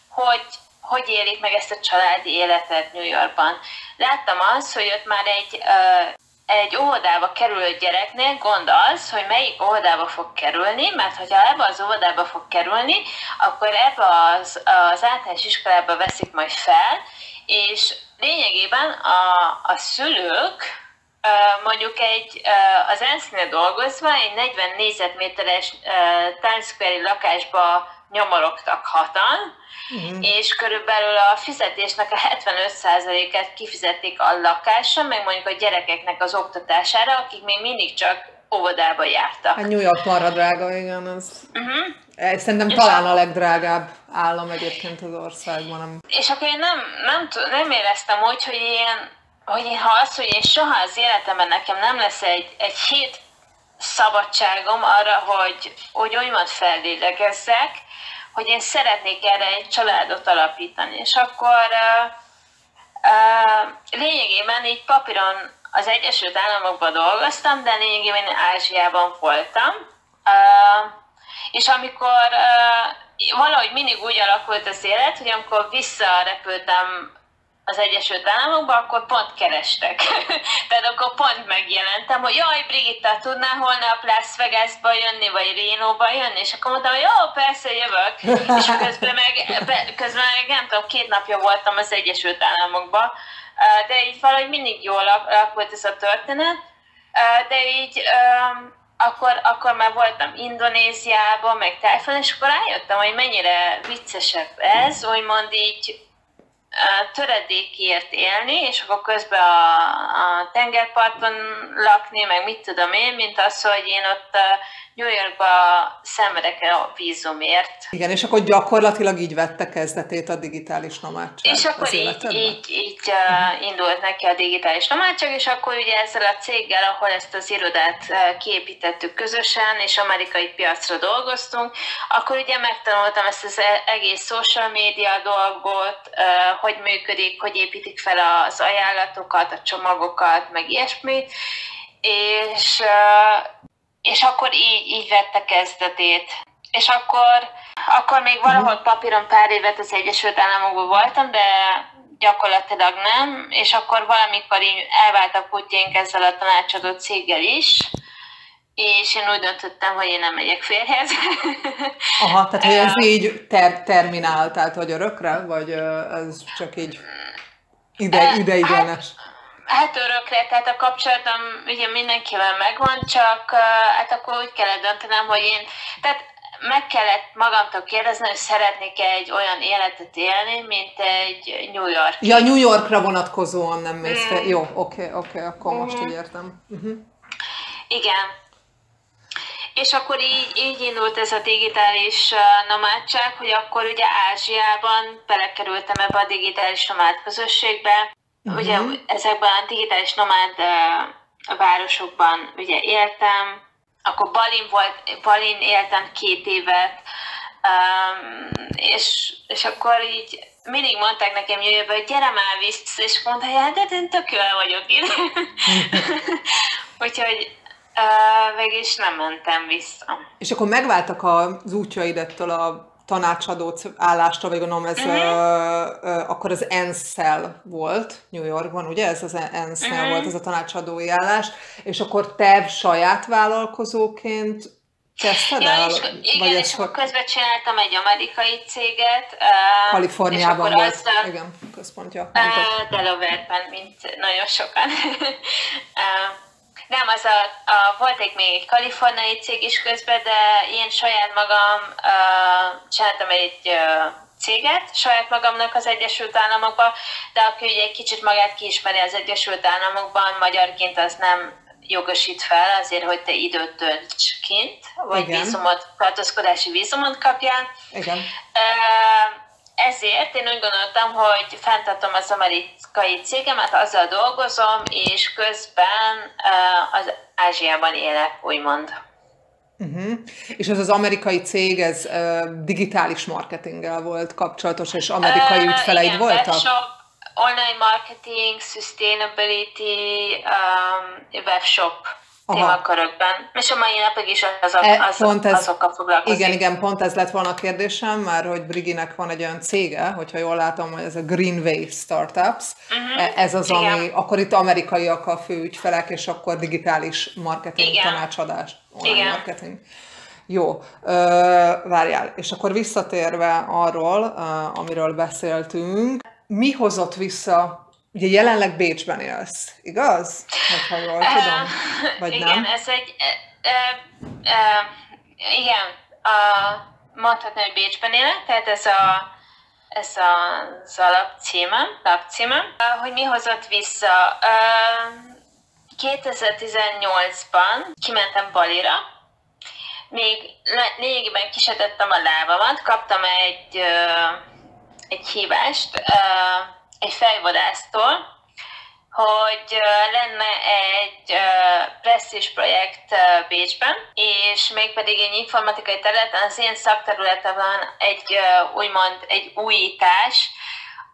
hogy hogy élik meg ezt a családi életet New Yorkban. Láttam azt, hogy ott már egy, uh, egy óvodába kerülő gyereknél gond az, hogy melyik óvodába fog kerülni, mert hogyha ebbe az óvodába fog kerülni, akkor ebbe az, az általános iskolába veszik majd fel, és lényegében a, a szülők mondjuk egy, az ENSZ-nél dolgozva egy 40 négyzetméteres Times Square-i lakásba nyomorogtak hatan, uh-huh. és körülbelül a fizetésnek a 75%-et kifizetik a lakásra, meg mondjuk a gyerekeknek az oktatására, akik még mindig csak óvodába jártak. A New York marha drága, igen, az... Uh-huh. Szerintem és talán a legdrágább állam egyébként az országban. És akkor én nem, nem, nem éreztem úgy, hogy én, hogy én, ha az, hogy én soha az életemben nekem nem lesz egy, egy hét szabadságom arra, hogy, hogy úgymond fellélegezzek, hogy én szeretnék erre egy családot alapítani. És akkor uh, uh, lényegében így papíron az Egyesült Államokban dolgoztam, de lényegében Ázsiában voltam. Uh, és amikor uh, valahogy mindig úgy alakult az élet, hogy amikor visszarepültem az Egyesült Államokba, akkor pont kerestek. Tehát akkor pont megjelentem, hogy jaj, Brigitta, tudnál holnap Las Vegasba jönni, vagy Rénóba jönni? És akkor mondtam, hogy jó, persze jövök. És közben meg, közben meg nem tudom, két napja voltam az Egyesült Államokba, de így valahogy mindig jól alakult ez a történet, de így akkor, akkor már voltam Indonéziában, meg Tájföldön, és akkor rájöttem, hogy mennyire viccesebb ez, úgymond így töredékért élni, és akkor közben a, a tengerparton lakni, meg mit tudom én, mint az, hogy én ott New Yorkba szenvedek a vízumért. Igen, és akkor gyakorlatilag így vette kezdetét a digitális nomádság. És akkor így, így, így uh, indult neki a digitális nomádság, és akkor ugye ezzel a céggel, ahol ezt az irodát uh, kiépítettük közösen, és amerikai piacra dolgoztunk, akkor ugye megtanultam ezt az e-, egész social media dolgot, uh, hogy működik, hogy építik fel az ajánlatokat, a csomagokat, meg ilyesmit, és és akkor így, így vette kezdetét. És akkor, akkor még valahol papíron pár évet az Egyesült Államokban voltam, de gyakorlatilag nem, és akkor valamikor így elváltak útjaink ezzel a tanácsadó céggel is, és én úgy döntöttem, hogy én nem megyek férhez. Aha, tehát hogy ez így ter- terminál, tehát hogy örökre, vagy ez csak így ide, ideiglenes? Hát, Hát örökre, tehát a kapcsolatom ugye mindenkivel megvan, csak hát akkor úgy kellett döntenem, hogy én, tehát meg kellett magamtól kérdezni, hogy szeretnék egy olyan életet élni, mint egy New York. Ja, New Yorkra vonatkozóan nem mész fel. Mm. Jó, oké, okay, oké, okay, akkor mm. most úgy értem. Uh-huh. Igen. És akkor így, így indult ez a digitális nomádság, hogy akkor ugye Ázsiában belekerültem ebbe a digitális nomád közösségbe, Uh-huh. Ugye ezekben a digitális nomád uh, városokban ugye éltem, akkor Balin volt, Balin éltem két évet, um, és, és akkor így mindig mondták nekem jöjjön, hogy gyere már vissza, és mondta, hogy hát én tök jól vagyok itt. Úgyhogy uh, meg is nem mentem vissza. És akkor megváltak az útjaid ettől a tanácsadó állástól, vagy gondolom ez uh-huh. uh, uh, akkor az ensz volt New Yorkban, ugye? Ez az ensz uh-huh. volt ez a tanácsadói állás, és akkor te saját vállalkozóként kezdted ja, el? És, igen, vagy és akkor közben csináltam egy amerikai céget. Kaliforniában volt, azzal, igen, központja. Uh, Delaware-ben, mint nagyon sokan. Nem, az a, a, volt egy még egy kaliforniai cég is közben, de én saját magam uh, csináltam egy uh, céget saját magamnak az Egyesült Államokban, de aki ugye egy kicsit magát kiismeri az Egyesült Államokban, magyarként az nem jogosít fel azért, hogy te időt tölts kint, vagy Igen. vízumot, tartózkodási vízumot kapjál. Igen. Uh, ezért én úgy gondoltam, hogy fenntartom az amerikai cégemet, azzal dolgozom, és közben az Ázsiában élek, úgymond. Uh-huh. És ez az amerikai cég, ez uh, digitális marketinggel volt kapcsolatos, és amerikai uh, ügyfeleid igen, voltak? Webshop, online marketing, sustainability, um, webshop. Témakörökben. És a mai napig is azok, e, azok, pont ez, azokkal foglalkozik. Igen, igen, pont ez lett volna a kérdésem, már hogy Briginek van egy olyan cége, hogyha jól látom, hogy ez a Greenway Startups, uh-huh. ez az, igen. ami, akkor itt amerikaiak a fő ügyfelek, és akkor digitális marketing igen. tanácsadás, online igen. marketing. Jó, várjál, és akkor visszatérve arról, amiről beszéltünk, mi hozott vissza Ugye jelenleg Bécsben élsz, igaz? Ha jól tudom, vagy igen, nem? ez egy... Uh, uh, igen, uh, mondhatni, hogy Bécsben élek, tehát ez a ez az alapcímem. Uh, hogy mi hozott vissza? Uh, 2018-ban kimentem Balira, még lényegében kisetettem a lábamat, kaptam egy, egy hívást, egy fejvadásztól, hogy lenne egy presztis projekt Bécsben, és mégpedig egy informatikai területen, az én szakterületemben egy úgymond egy újítás,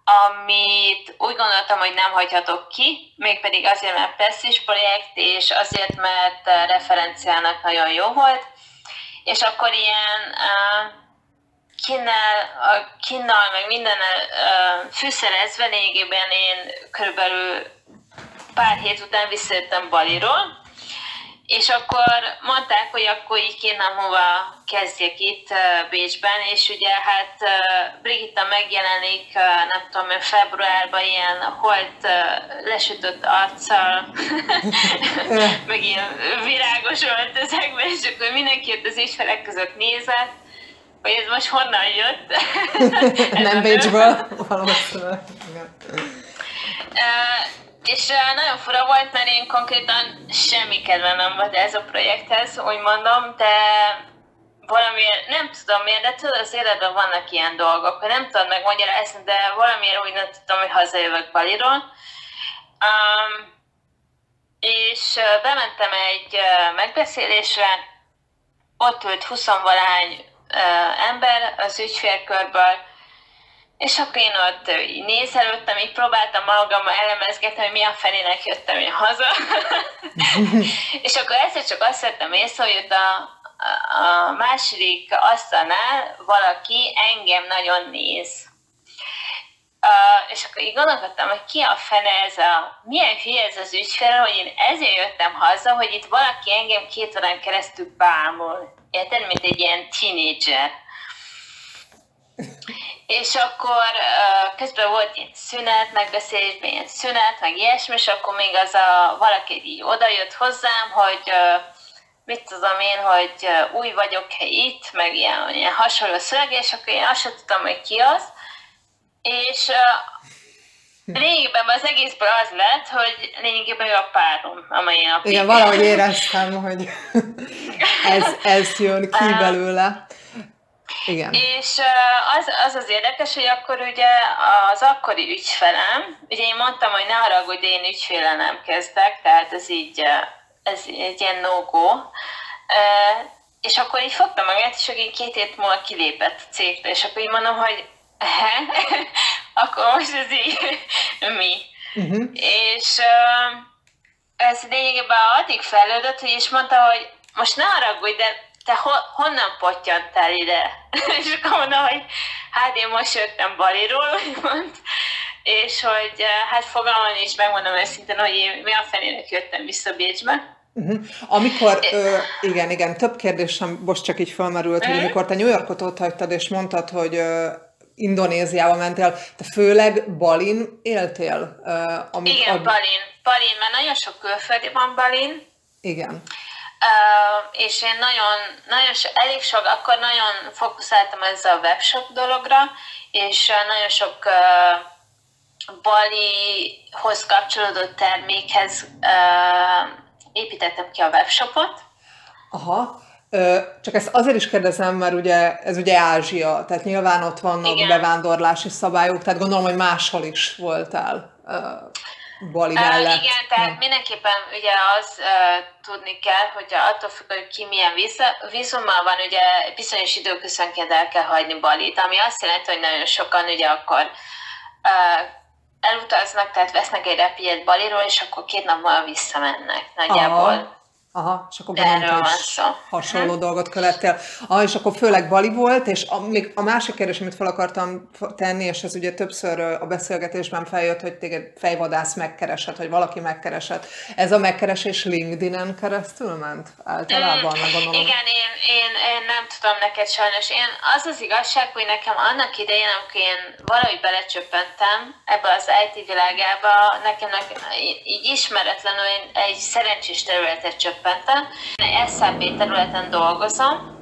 amit úgy gondoltam, hogy nem hagyhatok ki, mégpedig azért, mert presztis projekt, és azért, mert referenciának nagyon jó volt, és akkor ilyen kinnel, a kinnal, meg minden fűszerezve lényegében én körülbelül pár hét után visszajöttem Baliról, és akkor mondták, hogy akkor így kéne hova kezdjek itt Bécsben, és ugye hát Brigitta megjelenik, nem tudom, februárban ilyen holt lesütött arccal, meg ilyen virágos öltözekben, és akkor mindenki ott az ismerek között nézett, hogy ez most honnan jött? Nem Bécsből, valószínűleg. és nagyon fura volt, mert én konkrétan semmi kedvem nem volt ez a projekthez, úgy mondom, de valamiért, nem tudom miért, de tudod, az életben vannak ilyen dolgok, hogy nem tudom megmagyarázni, de valamiért úgy nem tudom, hogy hazajövök Baliról. Um, és bementem egy megbeszélésre, ott ült 20 valány ember az ügyfélkörből, és akkor én ott így nézelődtem, így próbáltam magam elemezgetni, hogy mi a felének jöttem én haza. és akkor egyszer csak azt vettem észre, hogy ott a, a második asztalnál valaki engem nagyon néz. Uh, és akkor így gondolkodtam, hogy ki a fene ez a, milyen hülye ez az ügyfél, hogy én ezért jöttem haza, hogy itt valaki engem két órán keresztül bámul. Érted, mint egy ilyen tínédzser. és akkor közben volt ilyen szünet, megbeszélésben ilyen szünet, meg ilyesmi, és akkor még az a valaki így odajött hozzám, hogy mit tudom én, hogy új vagyok-e itt, meg ilyen, ilyen hasonló szöveg, és akkor én azt sem tudtam, hogy ki az, és lényegében az egészből az lett, hogy lényegében ő a párom a mai napig. Igen, valahogy éreztem, hogy ez, ez jön ki belőle. Igen. És az, az az érdekes, hogy akkor ugye az akkori ügyfelem, ugye én mondtam, hogy ne haragudj, én ügyféle nem kezdek, tehát ez így, ez egy ilyen no-go. És akkor így fogtam magát, és akkor két hét múlva kilépett a cégtől, és akkor így mondom, hogy akkor most ez így mi. Uh-huh. És uh, ez lényegében addig fejlődött, hogy is mondta, hogy most ne haragudj, de te ho- honnan pottyantál ide? és akkor mondom, hogy hát én most jöttem Baliról, úgymond, és hogy hát fogalmam is megmondom őszintén, hogy én mi a fenének jöttem vissza Bécsbe. Uh-huh. Amikor, ö, igen, igen, több kérdésem most csak így felmerült, uh-huh. hogy amikor te New Yorkot ott hagytad, és mondtad, hogy ö, Indonéziába mentél, te főleg Balin éltél? Uh, amit Igen, ad... Balin. Balin, mert nagyon sok külföldi van Balin. Igen. Uh, és én nagyon, nagyon elég sok, akkor nagyon fókuszáltam ezzel a webshop dologra, és nagyon sok uh, Balihoz kapcsolódó termékhez uh, építettem ki a webshopot. Aha. Csak ezt azért is kérdezem, mert ugye ez ugye Ázsia, tehát nyilván ott vannak Igen. bevándorlási szabályok, tehát gondolom, hogy máshol is voltál Bali mellett. Uh, igen, tehát mindenképpen ugye az uh, tudni kell, hogy attól függ, hogy ki milyen vízummal van, ugye bizonyos időközönként el kell hagyni Balit, ami azt jelenti, hogy nagyon sokan ugye akkor uh, elutaznak, tehát vesznek egy repjegyet Baliról, és akkor két nap múlva visszamennek nagyjából. Aha. Aha, és akkor szó. hasonló hm. dolgot követtél. Ah, és akkor főleg Bali volt, és a, még a másik kérdés, amit fel akartam tenni, és ez ugye többször a beszélgetésben feljött, hogy téged fejvadász megkeresett, hogy valaki megkeresett. Ez a megkeresés LinkedIn-en keresztül ment általában? Mm, gondolom. Igen, én, én, én nem tudom neked sajnos. Én az az igazság, hogy nekem annak idején, amikor én valahogy belecsöppentem ebbe az IT világába, nekem, nekem így ismeretlenül egy szerencsés területet csöppentem csöppentem. SAP területen dolgozom,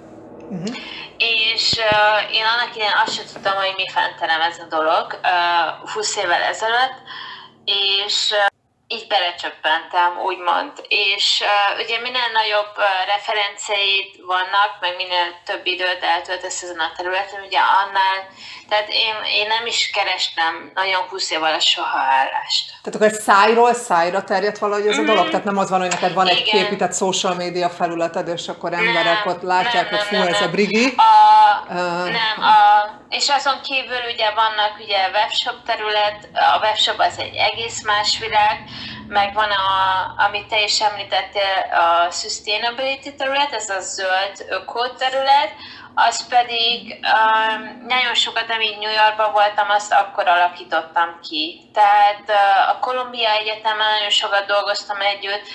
uh-huh. és uh, én annak idején azt sem tudtam, hogy mi fenterem ez a dolog uh, 20 évvel ezelőtt, és uh, így belecsöppentem, úgymond. És uh, ugye minél nagyobb uh, referenciáid vannak, meg minél több időt eltöltesz ezen a területen, ugye annál, tehát én, én nem is kerestem nagyon 20 év alatt soha állást. Tehát akkor egy szájról szájra terjedt valahogy ez a dolog? Mhm. Tehát nem az van, hogy neked van Igen. egy képített social media felületed, és akkor emberek nem, ott látják, nem, hogy fú, ez a brigi? A, nem, a, és azon kívül ugye vannak ugye webshop terület, a webshop az egy egész más világ, meg van, a, amit te is említettél, a sustainability terület, ez a zöld öko terület, az pedig um, nagyon sokat, amíg New Yorkban voltam, azt akkor alakítottam ki. Tehát uh, a Columbia Egyetemen nagyon sokat dolgoztam együtt,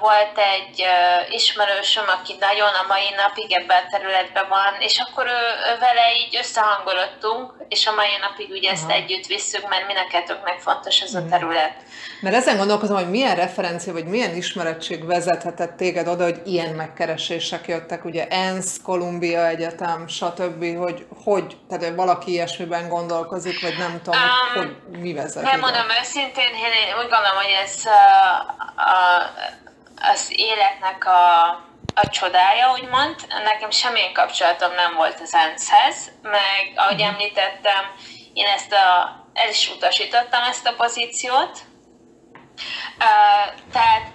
volt egy ismerősöm, aki nagyon a mai napig ebben a területben van, és akkor ő, vele így összehangolottunk, és a mai napig ugye ezt Aha. együtt visszük, mert mindenkettőknek fontos ez a terület. Mert ezen gondolkozom, hogy milyen referencia, vagy milyen ismerettség vezethetett téged oda, hogy ilyen megkeresések jöttek, ugye ENSZ, Kolumbia Egyetem, stb., hogy hogy, tehát hogy valaki ilyesmiben gondolkozik, vagy nem tudom, um, hogy, hogy mi vezet. Nem mondom őszintén, én úgy gondolom, hogy ez uh, a, az életnek a, a csodája, úgymond. Nekem semmilyen kapcsolatom nem volt az ENSZ-hez, meg ahogy mhm. említettem, én ezt a, el is utasítottam ezt a pozíciót. Uh, tehát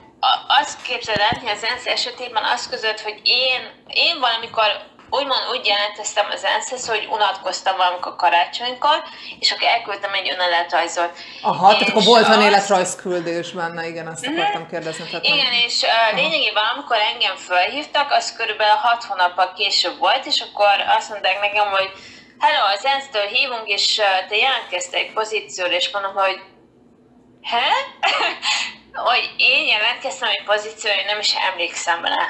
azt képzeld el, hogy az ENSZ esetében az között, hogy én, én valamikor úgymond úgy jelenteztem az ensz hogy unatkoztam valamikor karácsonykor, és akkor elküldtem egy önéletrajzot. Aha, és tehát akkor volt önéletrajz küldés benne, igen, azt mm, akartam kérdezni. Tehát igen, nem... és uh, lényegében amikor engem felhívtak, az körülbelül hat hónappal később volt, és akkor azt mondták nekem, hogy hello, az ENSZ-től hívunk, és te jelentkeztél egy pozícióra, és mondom, hogy he? hogy én jelentkeztem egy pozícióra, én nem is emlékszem rá.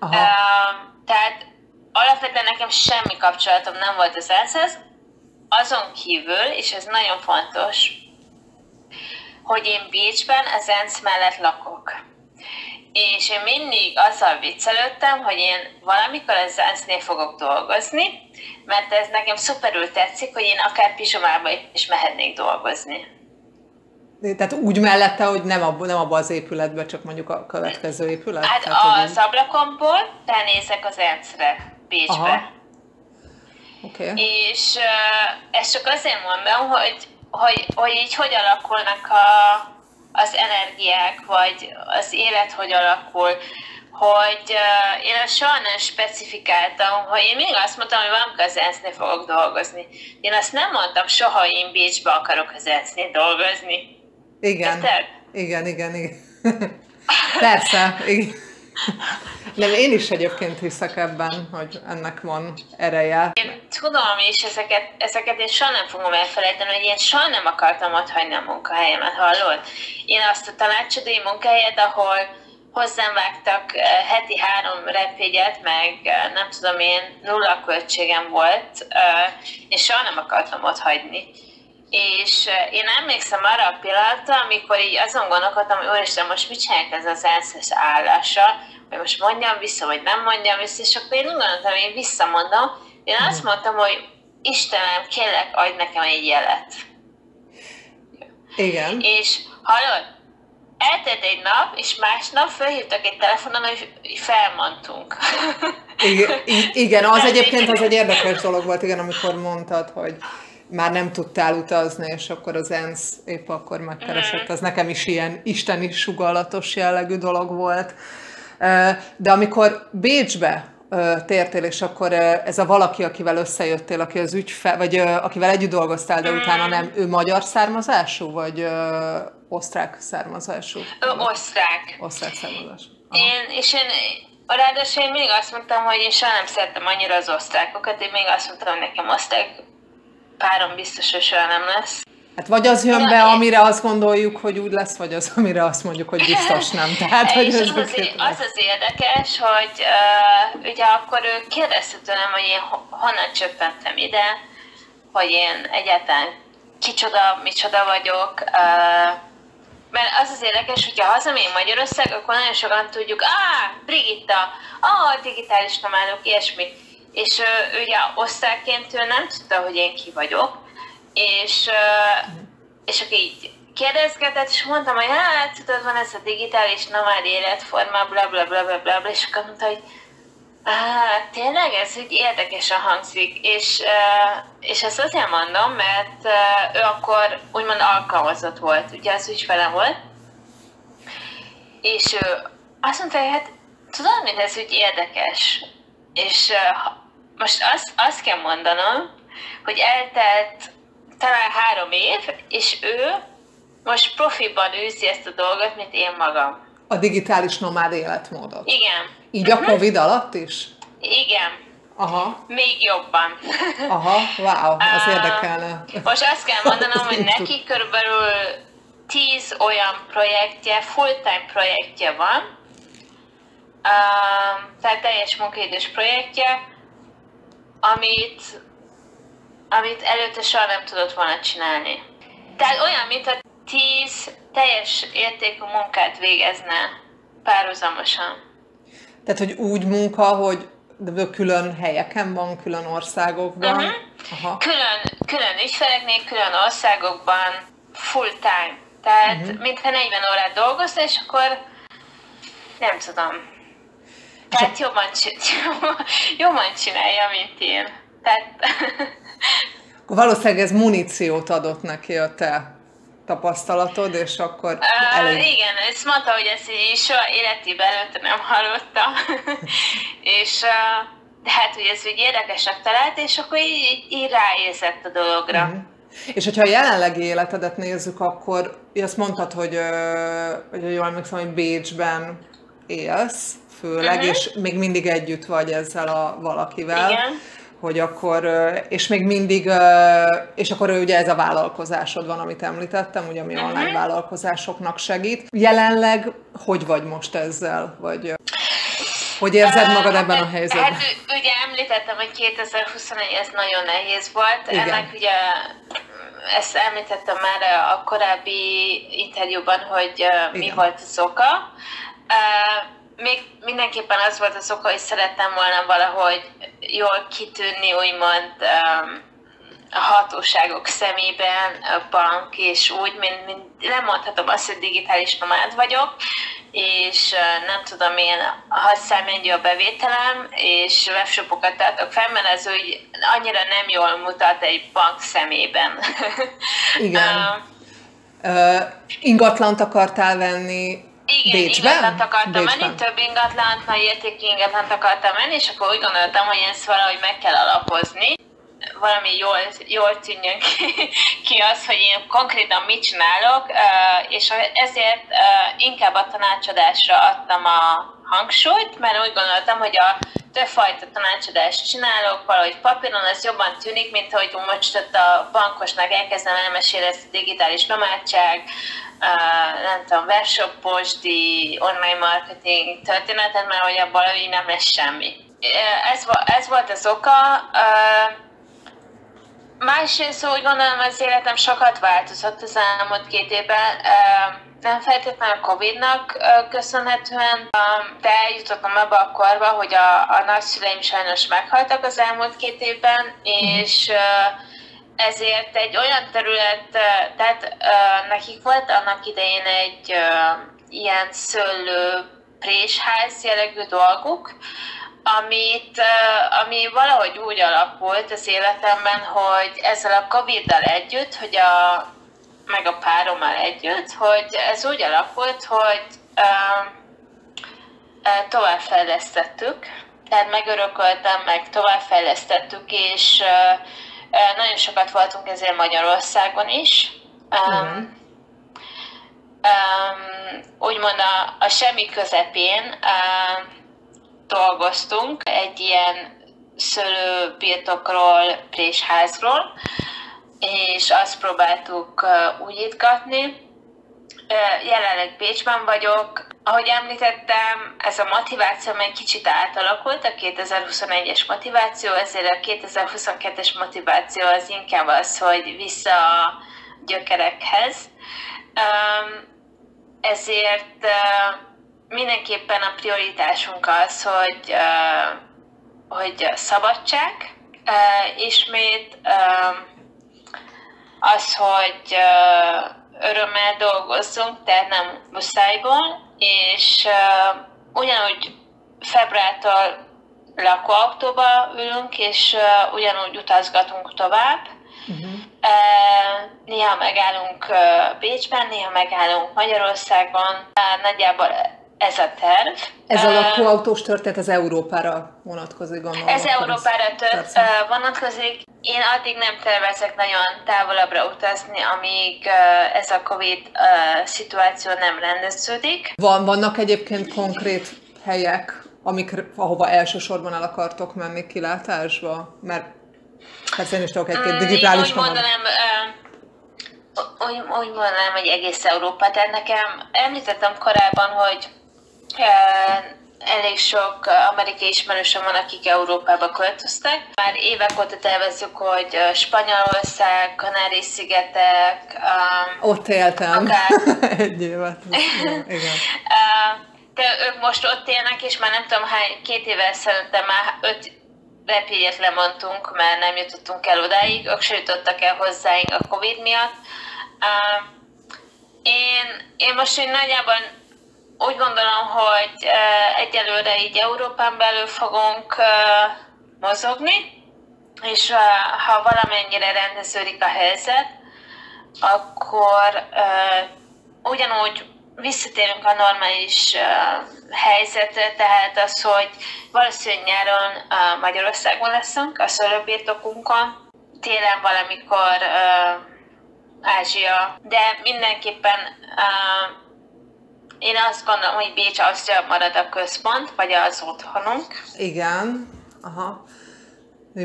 Uh, tehát alapvetően nekem semmi kapcsolatom nem volt az ENSZ-hez, azon kívül, és ez nagyon fontos, hogy én Bécsben az ENSZ mellett lakok. És én mindig azzal viccelődtem, hogy én valamikor az ENSZ-nél fogok dolgozni, mert ez nekem szuperül tetszik, hogy én akár pizsomába is mehetnék dolgozni. Tehát úgy mellette, hogy nem, abba, nem abba az épületbe, csak mondjuk a következő épület? Hát Tehát, az ablakomból benézek az ENSZ-re. Bécsbe. Okay. És uh, ezt csak azért mondom, hogy, hogy, hogy így hogy alakulnak a, az energiák, vagy az élet hogy alakul, hogy uh, én ezt soha nem specifikáltam, hogy én mindig azt mondtam, hogy valamikor az ensz fogok dolgozni. Én azt nem mondtam soha, hogy én Bécsbe akarok az ensz dolgozni. Igen. Érted? Igen, igen, igen. Persze, igen. Nem, én is egyébként hiszek ebben, hogy ennek van ereje. Én tudom, és ezeket, ezeket én soha nem fogom elfelejteni, hogy én soha nem akartam ott hagyni a munkahelyemet, hallod? Én azt a tanácsadói munkahelyet, ahol hozzám vágtak eh, heti három repjegyet, meg eh, nem tudom én, nulla költségem volt, eh, és soha nem akartam ott hagyni. És én emlékszem arra a pillanatra, amikor így azon gondolkodtam, hogy úristen, most mit csinálják ez az ENSZ állással, hogy most mondjam vissza, vagy nem mondjam vissza, és akkor én úgy gondoltam, hogy én visszamondom. Én azt mhm. mondtam, hogy Istenem, kérlek, adj nekem egy jelet. Igen. És hallod, eltelt egy nap, és másnap felhívtak egy telefonon, hogy felmondtunk. Igen, igen az egyébként az egy érdekes dolog volt, igen, amikor mondtad, hogy már nem tudtál utazni, és akkor az ENSZ épp akkor megkeresett. Az nekem is ilyen isteni sugallatos jellegű dolog volt. De amikor Bécsbe tértél, és akkor ez a valaki, akivel összejöttél, aki az ügyfe, vagy akivel együtt dolgoztál, de utána nem, ő magyar származású, vagy osztrák származású? Osztrák. Osztrák származású. Én, és én Ráadásul én mindig azt mondtam, hogy én soha nem szerettem annyira az osztrákokat, én még azt mondtam, hogy nekem osztrák párom biztos, hogy soha nem lesz. Hát vagy az jön be, amire azt gondoljuk, hogy úgy lesz, vagy az, amire azt mondjuk, hogy biztos nem. Tehát, hogy és az, az, az az érdekes, hogy uh, ugye akkor ő kérdezte tőlem, hogy én honnan csöppentem ide, hogy én egyáltalán kicsoda, micsoda vagyok, uh, mert az az érdekes, hogyha hazamény Magyarország, akkor nagyon sokan tudjuk, ah, Brigitta, ah, digitális nomádok, ilyesmi. És ő, ugye osztályként ő nem tudta, hogy én ki vagyok, és, és akkor így kérdezgetett, és mondtam, hogy hát tudod, van ez a digitális nomád életforma, bla bla bla bla bla, és akkor mondta, hogy Ah, tényleg ez úgy érdekesen hangzik, és, és ezt azért mondom, mert ő akkor úgymond alkalmazott volt, ugye az ügyfele volt, és ő azt mondta, hogy hát tudod, mint ez úgy érdekes, és most azt, azt kell mondanom, hogy eltelt talán három év, és ő most profiban űzi ezt a dolgot, mint én magam. A digitális nomád életmódot. Igen. Így a Covid alatt is? Igen. Aha. Még jobban. Aha, wow, az uh, érdekelne. Most azt kell mondanom, hogy neki körülbelül tíz olyan projektje, full-time projektje van, tehát teljes munkaidős projektje, amit, amit előtte soha nem tudott volna csinálni. Tehát olyan, mint a tíz teljes értékű munkát végezne párhuzamosan. Tehát, hogy úgy munka, hogy külön helyeken van, külön országokban? Uh-huh. Aha. Külön, külön ügyfeleknél, külön országokban, full time. Tehát, uh-huh. mintha 40 órát dolgozna, és akkor nem tudom. Tehát jobban, jobban csinálja, mint én. Tehát... Valószínűleg ez muníciót adott neki a te tapasztalatod, és akkor uh, elég... Igen, ezt mondta, hogy ezt így soha életében előtte nem hallotta, és uh, de hát, hogy ez úgy érdekesnek talált, és akkor így, így ráérzett a dologra. Uh-huh. És hogyha a jelenlegi életedet nézzük, akkor azt mondtad, hogy, hogy jól emlékszem, hogy Bécsben élsz, főleg, uh-huh. és még mindig együtt vagy ezzel a valakivel. Igen hogy akkor, és még mindig, és akkor ugye ez a vállalkozásod van, amit említettem, ugye ami uh-huh. online vállalkozásoknak segít. Jelenleg hogy vagy most ezzel? Vagy hogy érzed magad ebben a helyzetben? Hát ugye említettem, hogy 2021 ez nagyon nehéz volt. Igen. Ennek ugye ezt említettem már a korábbi interjúban, hogy Igen. mi volt az oka még mindenképpen az volt az oka, hogy szerettem volna valahogy jól kitűnni, úgymond um, a hatóságok szemében, a bank, és úgy, mint, mint lemondhatom azt, hogy digitális nomád vagyok, és uh, nem tudom én, ha számennyi a bevételem, és webshopokat tartok fel, mert ez úgy annyira nem jól mutat egy bank szemében. Igen. uh, ingatlant akartál venni, igen, Bécsben? ingatlant akartam Bécsben. menni, több ingatlant, nagy értékű ingatlant akartam menni, és akkor úgy gondoltam, hogy ezt valahogy meg kell alapozni. Valami jól, jól tűnjön ki, ki az, hogy én konkrétan mit csinálok, és ezért inkább a tanácsadásra adtam a hangsúlyt, mert úgy gondoltam, hogy a többfajta tanácsadást csinálok, valahogy papíron az jobban tűnik, mint hogy most ott a bankosnak elkezdem elmesélni ezt a digitális nomádság, nem tudom, webshop-posdi, online marketing történetet, mert hogy abból így nem lesz semmi. Ez, ez volt az oka. Másrészt úgy gondolom, az életem sokat változott az elmúlt két évben. Nem feltétlenül a Covid-nak köszönhetően, de eljutottam abba a korba, hogy a, a nagyszüleim sajnos meghaltak az elmúlt két évben, és ezért egy olyan terület, tehát nekik volt annak idején egy ilyen szőlő présház jellegű dolguk, amit, ami valahogy úgy alakult az életemben, hogy ezzel a Covid-dal együtt, hogy a, meg a párommal együtt, hogy ez úgy alakult, hogy uh, továbbfejlesztettük tehát megörököltem, meg továbbfejlesztettük, és nagyon sokat voltunk ezért Magyarországon is. Mm. Um, úgymond a, a semmi közepén uh, dolgoztunk egy ilyen szőlőbirtokról, présházról, és azt próbáltuk újítgatni. Jelenleg Bécsben vagyok. Ahogy említettem, ez a motiváció egy kicsit átalakult, a 2021-es motiváció, ezért a 2022-es motiváció az inkább az, hogy vissza a gyökerekhez. Ezért mindenképpen a prioritásunk az, hogy, hogy szabadság, ismét az, hogy örömmel dolgozzunk, tehát nem muszájból, és ugyanúgy februártól lakóautóba ülünk, és ugyanúgy utazgatunk tovább, Uh-huh. Néha megállunk Bécsben, néha megállunk Magyarországon. Nagyjából ez a terv. Ez a lakóautós történet az Európára vonatkozik, gondolom. Ez Európára tört, vonatkozik. Én addig nem tervezek nagyon távolabbra utazni, amíg ez a Covid szituáció nem rendeződik. Van, vannak egyébként konkrét helyek, amik, ahova elsősorban el akartok menni kilátásba? Mert Hát én is tudok egy-két digitális úgy mondanám, úgy, úgy mondanám, hogy egész Európa. Tehát nekem említettem korábban, hogy elég sok amerikai ismerősöm van, akik Európába költöztek. Már évek óta tervezzük, hogy Spanyolország, Kanári-szigetek... Ott éltem akár... egy évet. Igen. De ők most ott élnek, és már nem tudom hány, két évvel szerintem már öt repélyet lemondtunk, mert nem jutottunk el odáig, ők se jutottak el hozzáink a Covid miatt. Én, én most én nagyjából úgy gondolom, hogy egyelőre így Európán belül fogunk mozogni, és ha valamennyire rendeződik a helyzet, akkor ugyanúgy visszatérünk a normális helyzetre, tehát az, hogy valószínűleg nyáron Magyarországon leszünk, a szőlőbirtokunkon, télen valamikor Ázsia, de mindenképpen én azt gondolom, hogy Bécs az marad a központ, vagy az otthonunk. Igen, aha.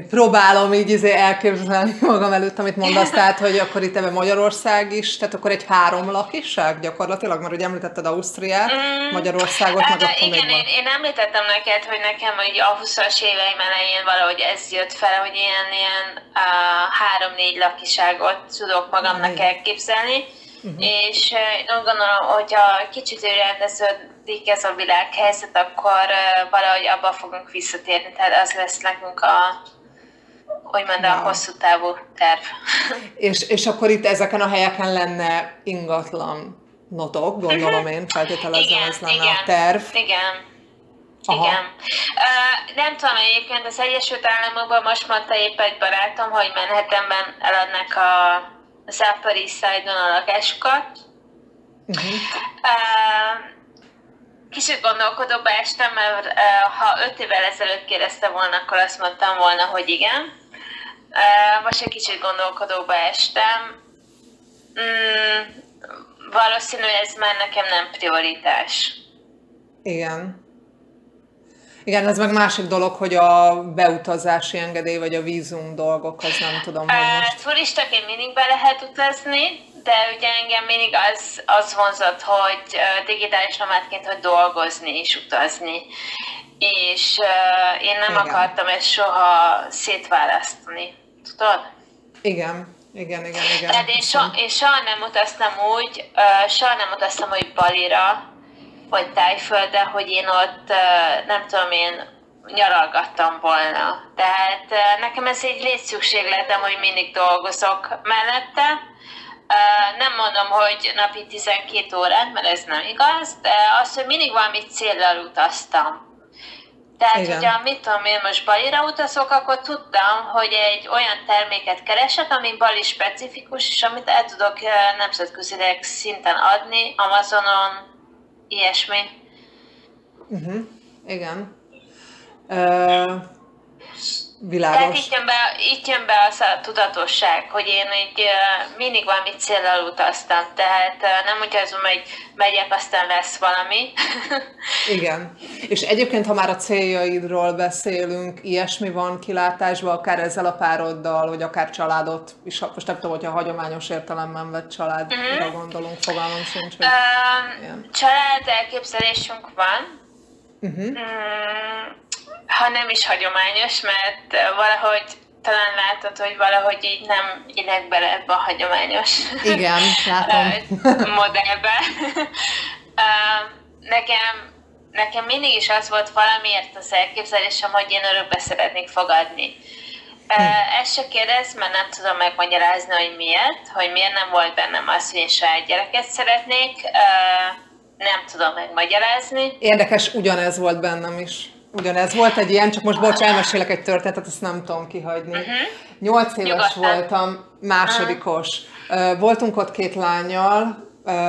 Próbálom így izé elképzelni magam előtt, amit mondasz, tehát, hogy akkor itt ebben Magyarország is, tehát akkor egy három lakiság gyakorlatilag, mert ugye említetted Ausztriát, mm, Magyarországot, hát, meg akkor igen, még. Én, én említettem neked, hogy nekem hogy a 20-as éveim elején valahogy ez jött fel, hogy ilyen, ilyen három-négy lakiságot tudok magamnak elképzelni, uh-huh. és én úgy gondolom, hogy ha kicsit rendeződik ez a világhelyzet, akkor valahogy abba fogunk visszatérni, tehát az lesz nekünk a úgymond a hosszú távú terv. És, és akkor itt ezeken a helyeken lenne ingatlan notok, gondolom én, feltételezem, ez lenne igen, a terv. Igen, Aha. Igen. Uh, nem tudom, egyébként az Egyesült Államokban most mondta épp egy barátom, hogy Manhattanben eladnak a, az Upper East Side-on a lakásokat. Uh-huh. Uh, kicsit gondolkodóba estem, mert uh, ha öt évvel ezelőtt kérdezte volna, akkor azt mondtam volna, hogy igen. Most egy kicsit gondolkodóba estem. Mm, valószínű, ez már nekem nem prioritás. Igen. Igen, ez meg másik dolog, hogy a beutazási engedély vagy a vízum dolgok, az nem tudom, hogy most... Turistaként mindig be lehet utazni, de ugye engem mindig az, az vonzott, hogy digitális nomádként, hogy dolgozni és utazni és uh, én nem Igen. akartam ezt soha szétválasztani. Tudod? Igen. Igen, igen, igen. Tehát én, so, én soha nem utaztam úgy, uh, soha nem utaztam úgy Balira, vagy Tájföldre, hogy én ott, nem tudom én, nyaralgattam volna. Tehát nekem ez egy létszükségletem, hogy mindig dolgozok mellette. Nem mondom, hogy napi 12 órát, mert ez nem igaz, de az, hogy mindig valami célral utaztam. Tehát, Igen. hogyha mit tudom én most Balira utazok, akkor tudtam, hogy egy olyan terméket keresek, ami Bali specifikus, és amit el tudok nemzetközileg szinten adni, Amazonon, ilyesmi. Uh-huh. Igen. Világos. Tehát itt jön, be, itt jön be az a tudatosság, hogy én egy, mindig valami célral utaztam, tehát nem úgy azon, hogy megyek, aztán lesz valami. Igen. És egyébként, ha már a céljaidról beszélünk, ilyesmi van kilátásban, akár ezzel a pároddal, hogy akár családot is, most nem tudom, hogyha hagyományos értelemben vett családra uh-huh. gondolunk, fogalmam sincs. Hogy uh, család elképzelésünk van. Uh-huh. Uh, ha nem is hagyományos, mert valahogy talán látod, hogy valahogy így nem illek bele ebbe a hagyományos Igen, látom. modellbe. nekem, nekem mindig is az volt valamiért az elképzelésem, hogy én örökbe szeretnék fogadni. Hm. Ezt se kérdez, mert nem tudom megmagyarázni, hogy miért, hogy miért nem volt bennem az, hogy én saját gyereket szeretnék. Nem tudom megmagyarázni. Érdekes, ugyanez volt bennem is. Ugyanez volt egy ilyen, csak most bocs, elmesélek egy történetet, ezt nem tudom kihagyni. Uh-huh. Nyolc éves Nyugodtan. voltam, másodikos. Uh-huh. Voltunk ott két lányjal,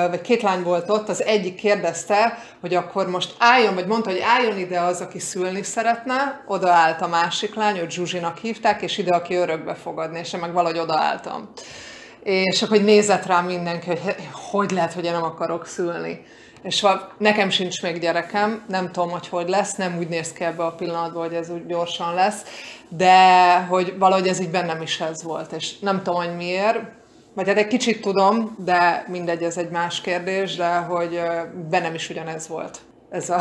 vagy két lány volt ott, az egyik kérdezte, hogy akkor most álljon, vagy mondta, hogy álljon ide az, aki szülni szeretne, oda állt a másik lány, őt Zsuzsinak hívták, és ide, aki örökbe fogadni, és én meg valahogy odaálltam. És akkor hogy nézett rám mindenki, hogy hogy lehet, hogy én nem akarok szülni és ha nekem sincs még gyerekem, nem tudom, hogy hogy lesz, nem úgy néz ki ebbe a pillanatban, hogy ez úgy gyorsan lesz, de hogy valahogy ez így bennem is ez volt, és nem tudom, hogy miért, vagy hát egy kicsit tudom, de mindegy, ez egy más kérdés, de hogy bennem is ugyanez volt. Ez, a,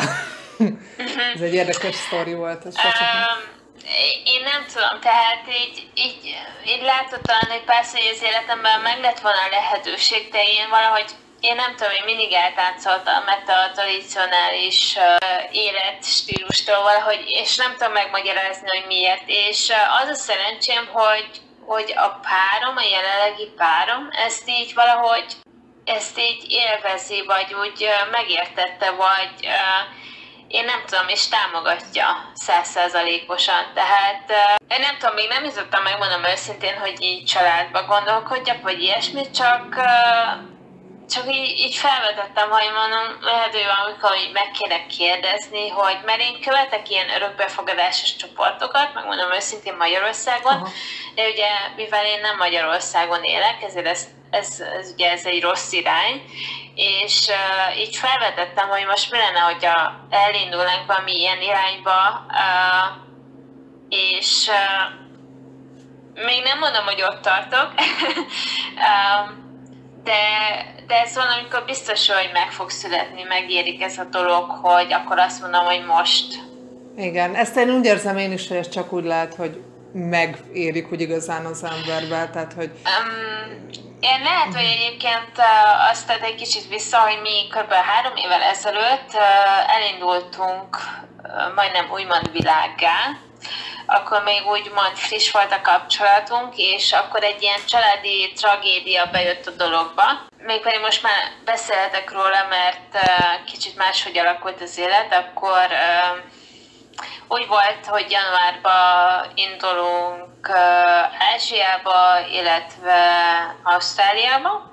ez egy érdekes sztori volt. Ez um, én nem tudom, tehát így, így, így látod talán, hogy persze, hogy az életemben meg lett volna a lehetőség, de én valahogy én nem tudom, én mindig eltáncoltam mert a tradicionális uh, életstílustól valahogy, és nem tudom megmagyarázni, hogy miért. És az a szerencsém, hogy, hogy a párom, a jelenlegi párom, ezt így valahogy ezt így élvezi, vagy úgy megértette, vagy én nem tudom, és támogatja százszerzalékosan. Tehát én nem tudom, még nem jutottam megmondom őszintén, hogy így családba gondolkodjak, vagy ilyesmit, csak csak így, így felvetettem, hogy mondom, lehet, hogy valamikor hogy meg kéne kérdezni, hogy mert én követek ilyen örökbefogadásos csoportokat, megmondom őszintén Magyarországon, uh-huh. de ugye mivel én nem Magyarországon élek, ezért ez, ez, ez ugye ez egy rossz irány, és uh, így felvetettem, hogy most mi lenne, hogyha elindulnánk valami ilyen irányba, uh, és uh, még nem mondom, hogy ott tartok, uh, de, de ez valamikor biztos, hogy meg fog születni, megérik ez a dolog, hogy akkor azt mondom, hogy most. Igen, ezt én úgy érzem én is, hogy ez csak úgy lehet, hogy megérik hogy igazán az emberbe, tehát hogy... Um, én lehet, hogy egyébként azt tett egy kicsit vissza, hogy mi kb. három évvel ezelőtt elindultunk majdnem úgymond világgá, akkor még úgymond friss volt a kapcsolatunk, és akkor egy ilyen családi tragédia bejött a dologba. Mégpedig most már beszélhetek róla, mert kicsit máshogy alakult az élet, akkor úgy volt, hogy januárban indulunk Ázsiába, illetve Ausztráliába,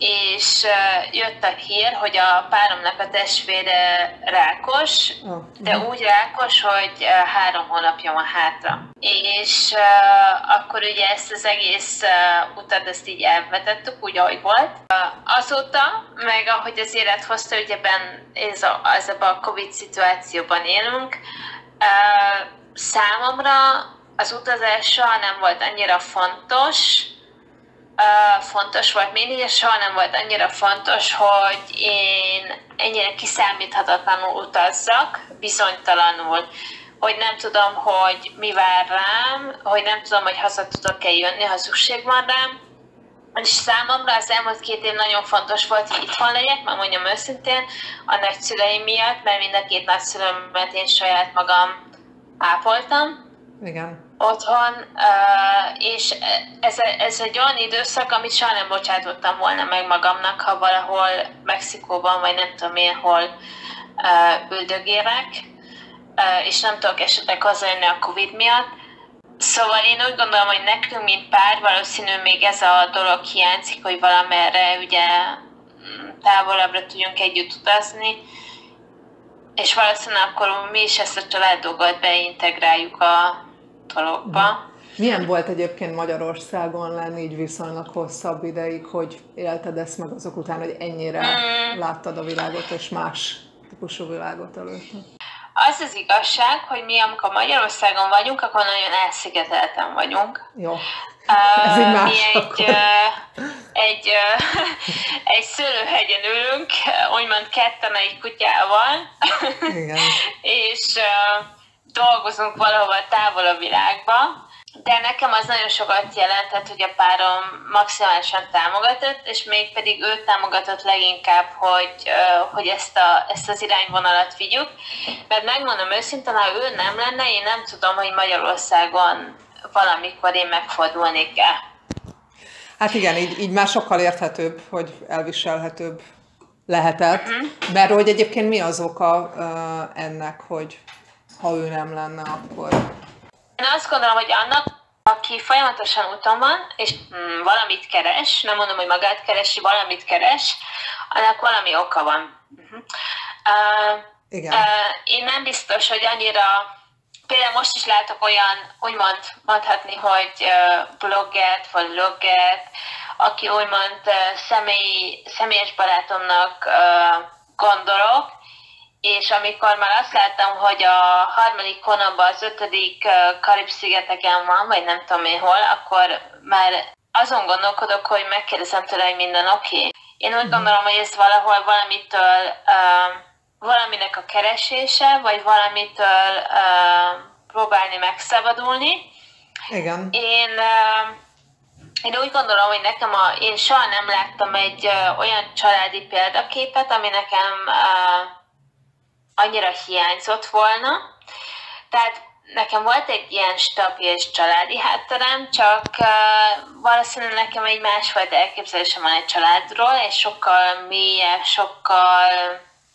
és jött a hír, hogy a páromnak a testvére rákos, de úgy rákos, hogy három hónapja van hátra. És akkor ugye ezt az egész utat ezt így elvetettük, úgy, ahogy volt. Azóta, meg ahogy az élet hozta, ugye ben, ez a, ez a Covid szituációban élünk, számomra az utazás soha nem volt annyira fontos, fontos volt mindig, és soha nem volt annyira fontos, hogy én ennyire kiszámíthatatlanul utazzak, bizonytalanul, hogy nem tudom, hogy mi vár rám, hogy nem tudom, hogy haza tudok-e jönni, ha szükség van rám. És számomra az elmúlt két év nagyon fontos volt, hogy itthon legyek, mert mondjam őszintén, a nagyszüleim miatt, mert mind a két nagyszülőmet én saját magam ápoltam. Igen otthon, és ez, ez egy olyan időszak, amit soha nem bocsátottam volna meg magamnak, ha valahol Mexikóban, vagy nem tudom én hol üldögérek, és nem tudok esetleg hazajönni a Covid miatt. Szóval én úgy gondolom, hogy nekünk, mint pár, valószínű még ez a dolog hiányzik, hogy valamerre ugye távolabbra tudjunk együtt utazni, és valószínűleg akkor mi is ezt a családokat beintegráljuk a dologba. Milyen volt egyébként Magyarországon lenni így viszonylag hosszabb ideig, hogy élted ezt meg azok után, hogy ennyire mm. láttad a világot és más típusú világot előtt? Az az igazság, hogy mi, amikor Magyarországon vagyunk, akkor nagyon elszigetelten vagyunk. Jó. Ez így más mi egy, egy, egy szőlőhegyen ülünk, úgymond ketten egy kutyával, Igen. és dolgozunk valahol távol a világba, de nekem az nagyon sokat jelentett, hogy a párom maximálisan támogatott, és még pedig ő támogatott leginkább, hogy, hogy ezt, a, ezt az irányvonalat vigyük. Mert megmondom őszintén, ha ő nem lenne, én nem tudom, hogy Magyarországon valamikor én megfordulnék-e. Hát igen, így, így már sokkal érthetőbb, hogy elviselhetőbb lehetett, uh-huh. mert hogy egyébként mi az oka uh, ennek, hogy ha ő nem lenne, akkor én azt gondolom, hogy annak, aki folyamatosan úton van, és mm, valamit keres, nem mondom, hogy magát keresi, valamit keres, annak valami oka van. Uh-huh. Uh, Igen. Uh, én nem biztos, hogy annyira, például most is látok olyan, úgymond mondhatni, hogy bloggert vagy vloggert, aki úgymond személy, személyes barátomnak gondolok, és amikor már azt láttam, hogy a harmadik hónapban az ötödik Karib-szigeteken van, vagy nem tudom én hol, akkor már azon gondolkodok, hogy megkérdezem tőle, hogy minden oké. Okay. Én úgy mhm. gondolom, hogy ez valahol valamitől, uh, valaminek a keresése, vagy valamitől uh, próbálni megszabadulni. Igen. Én, uh, én úgy gondolom, hogy nekem a, én soha nem láttam egy uh, olyan családi példaképet, ami nekem uh, annyira hiányzott volna. Tehát nekem volt egy ilyen stabil családi hátterem, csak uh, valószínűleg nekem egy másfajta elképzelésem van egy családról, és sokkal mélyebb, sokkal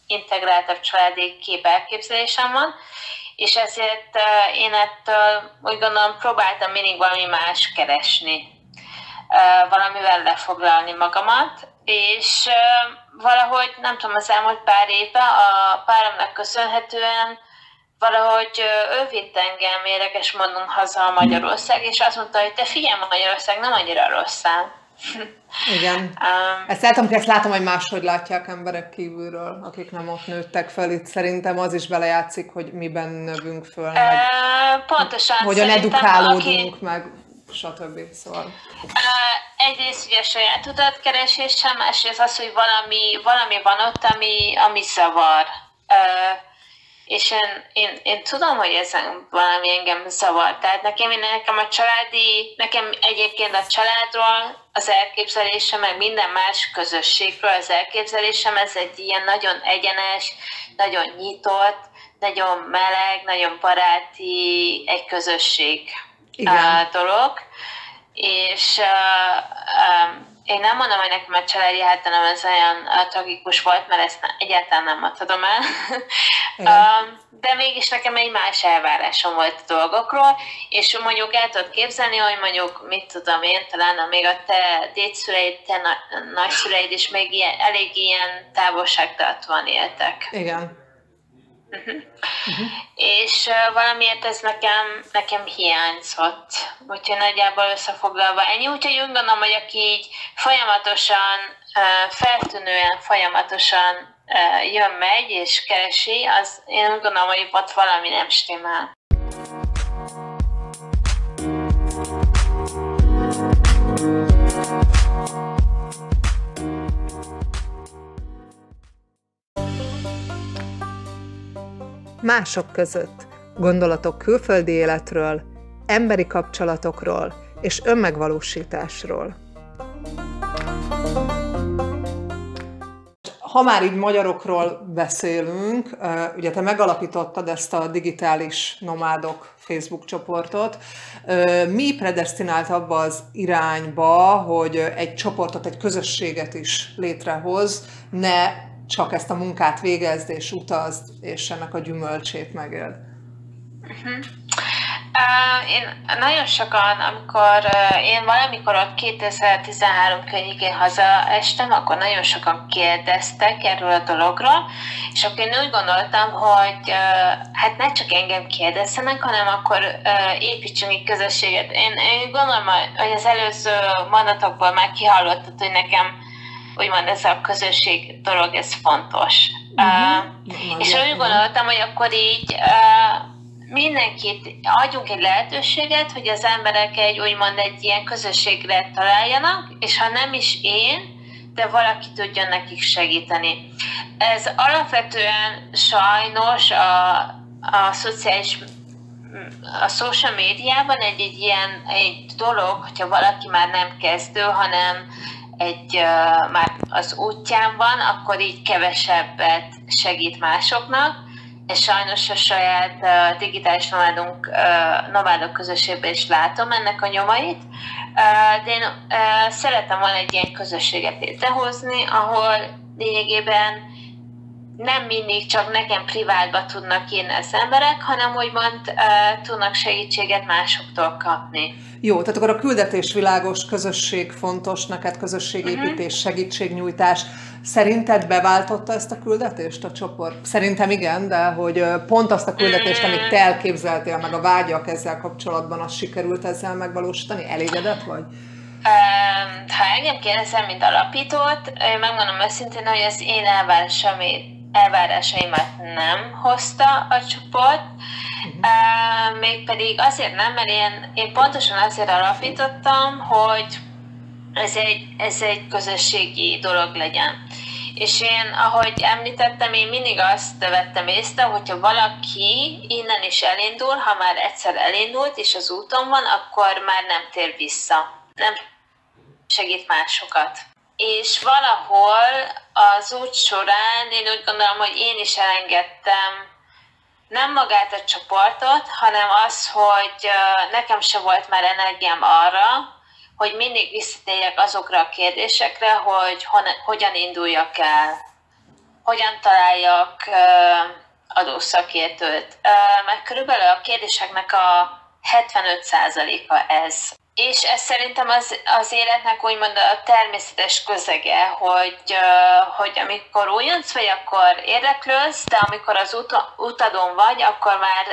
integráltabb családi kép elképzelésem van, és ezért uh, én ettől úgy gondolom próbáltam mindig valami más keresni, uh, valamivel lefoglalni magamat, és valahogy, nem tudom, az elmúlt pár évben a páromnak köszönhetően valahogy ő vitt engem érdekes mondom haza a Magyarország, és azt mondta, hogy te figyelj, Magyarország nem annyira rosszál. Igen. Um, ezt látom, ezt látom, hogy máshogy látják emberek kívülről, akik nem ott nőttek fel. Itt szerintem az is belejátszik, hogy miben növünk föl, meg uh, pontosan, hogyan edukálódunk, aki... meg stb. Szóval. Egyrészt ugye saját utatkeresésem, másrészt az, hogy valami, valami van ott, ami, ami zavar. És én, én, én tudom, hogy ez valami engem zavar. Tehát nekem, nekem a családi, nekem egyébként a családról az elképzelésem, meg minden más közösségről az elképzelésem, ez egy ilyen nagyon egyenes, nagyon nyitott, nagyon meleg, nagyon baráti egy közösség Igen. dolog és én nem mondom, hogy nekem a családi hátterem ez olyan tragikus volt, mert ezt egyáltalán nem adhatom el. de mégis nekem egy más elvárásom volt a dolgokról, és mondjuk el tudod képzelni, hogy mondjuk, mit tudom én, talán még a te dédszüleid, te na- nagyszüleid is még ilyen, elég ilyen távolságtartóan éltek. Igen. Uh-huh. És uh, valamiért ez nekem, nekem hiányzott. Úgyhogy nagyjából összefoglalva ennyi. Úgyhogy úgy gondolom, hogy aki így folyamatosan, feltűnően folyamatosan jön, megy és keresi, az én úgy gondolom, hogy ott valami nem stimmel. Mások között, gondolatok külföldi életről, emberi kapcsolatokról és önmegvalósításról. Ha már így magyarokról beszélünk, ugye te megalapítottad ezt a digitális nomádok Facebook csoportot. Mi predestinált abba az irányba, hogy egy csoportot, egy közösséget is létrehoz, ne csak ezt a munkát végezd és utazd, és ennek a gyümölcsét megéld. Uh-huh. én nagyon sokan, amikor én valamikor ott 2013 környékén hazaestem, akkor nagyon sokan kérdeztek erről a dologról, és akkor én úgy gondoltam, hogy hát ne csak engem kérdezzenek, hanem akkor építsünk egy közösséget. Én, én gondolom, hogy az előző mondatokból már kihallottad, hogy nekem úgymond ez a közösség dolog, ez fontos. Uh-huh. és úgy gondoltam, hogy akkor így uh, mindenkit adjunk egy lehetőséget, hogy az emberek egy úgymond egy ilyen közösségre találjanak, és ha nem is én, de valaki tudjon nekik segíteni. Ez alapvetően sajnos a, a szociális a social médiában egy, egy ilyen egy dolog, hogyha valaki már nem kezdő, hanem egy uh, már az útján van, akkor így kevesebbet segít másoknak, és sajnos a saját uh, digitális nomádunk, uh, nomádok közösségben is látom ennek a nyomait, uh, de én uh, szeretem volna egy ilyen közösséget létrehozni, ahol lényegében nem mindig csak nekem privátba tudnak írni az emberek, hanem úgymond uh, tudnak segítséget másoktól kapni. Jó, tehát akkor a küldetés világos, közösség fontos, neked közösségépítés, uh-huh. segítségnyújtás. Szerinted beváltotta ezt a küldetést a csoport? Szerintem igen, de hogy pont azt a küldetést, amit te elképzeltél, meg a vágyak ezzel kapcsolatban, az sikerült ezzel megvalósítani? Elégedett vagy? Ha engem kérdezem, mint alapítót, megmondom őszintén, hogy az én elvárásaimat nem hozta a csoport, uh, mégpedig azért nem, mert én, én pontosan azért alapítottam, hogy ez egy, ez egy közösségi dolog legyen. És én, ahogy említettem, én mindig azt vettem észre, hogyha valaki innen is elindul, ha már egyszer elindult és az úton van, akkor már nem tér vissza. Nem segít másokat. És valahol az út során én úgy gondolom, hogy én is elengedtem nem magát a csoportot, hanem az, hogy nekem se volt már energiám arra, hogy mindig visszatérjek azokra a kérdésekre, hogy hon, hogyan induljak el, hogyan találjak adószakértőt. Mert körülbelül a kérdéseknek a 75%-a ez. És ez szerintem az, az életnek úgymond a természetes közege, hogy, hogy amikor újonc vagy, akkor érdeklősz, de amikor az ut- utadon vagy, akkor már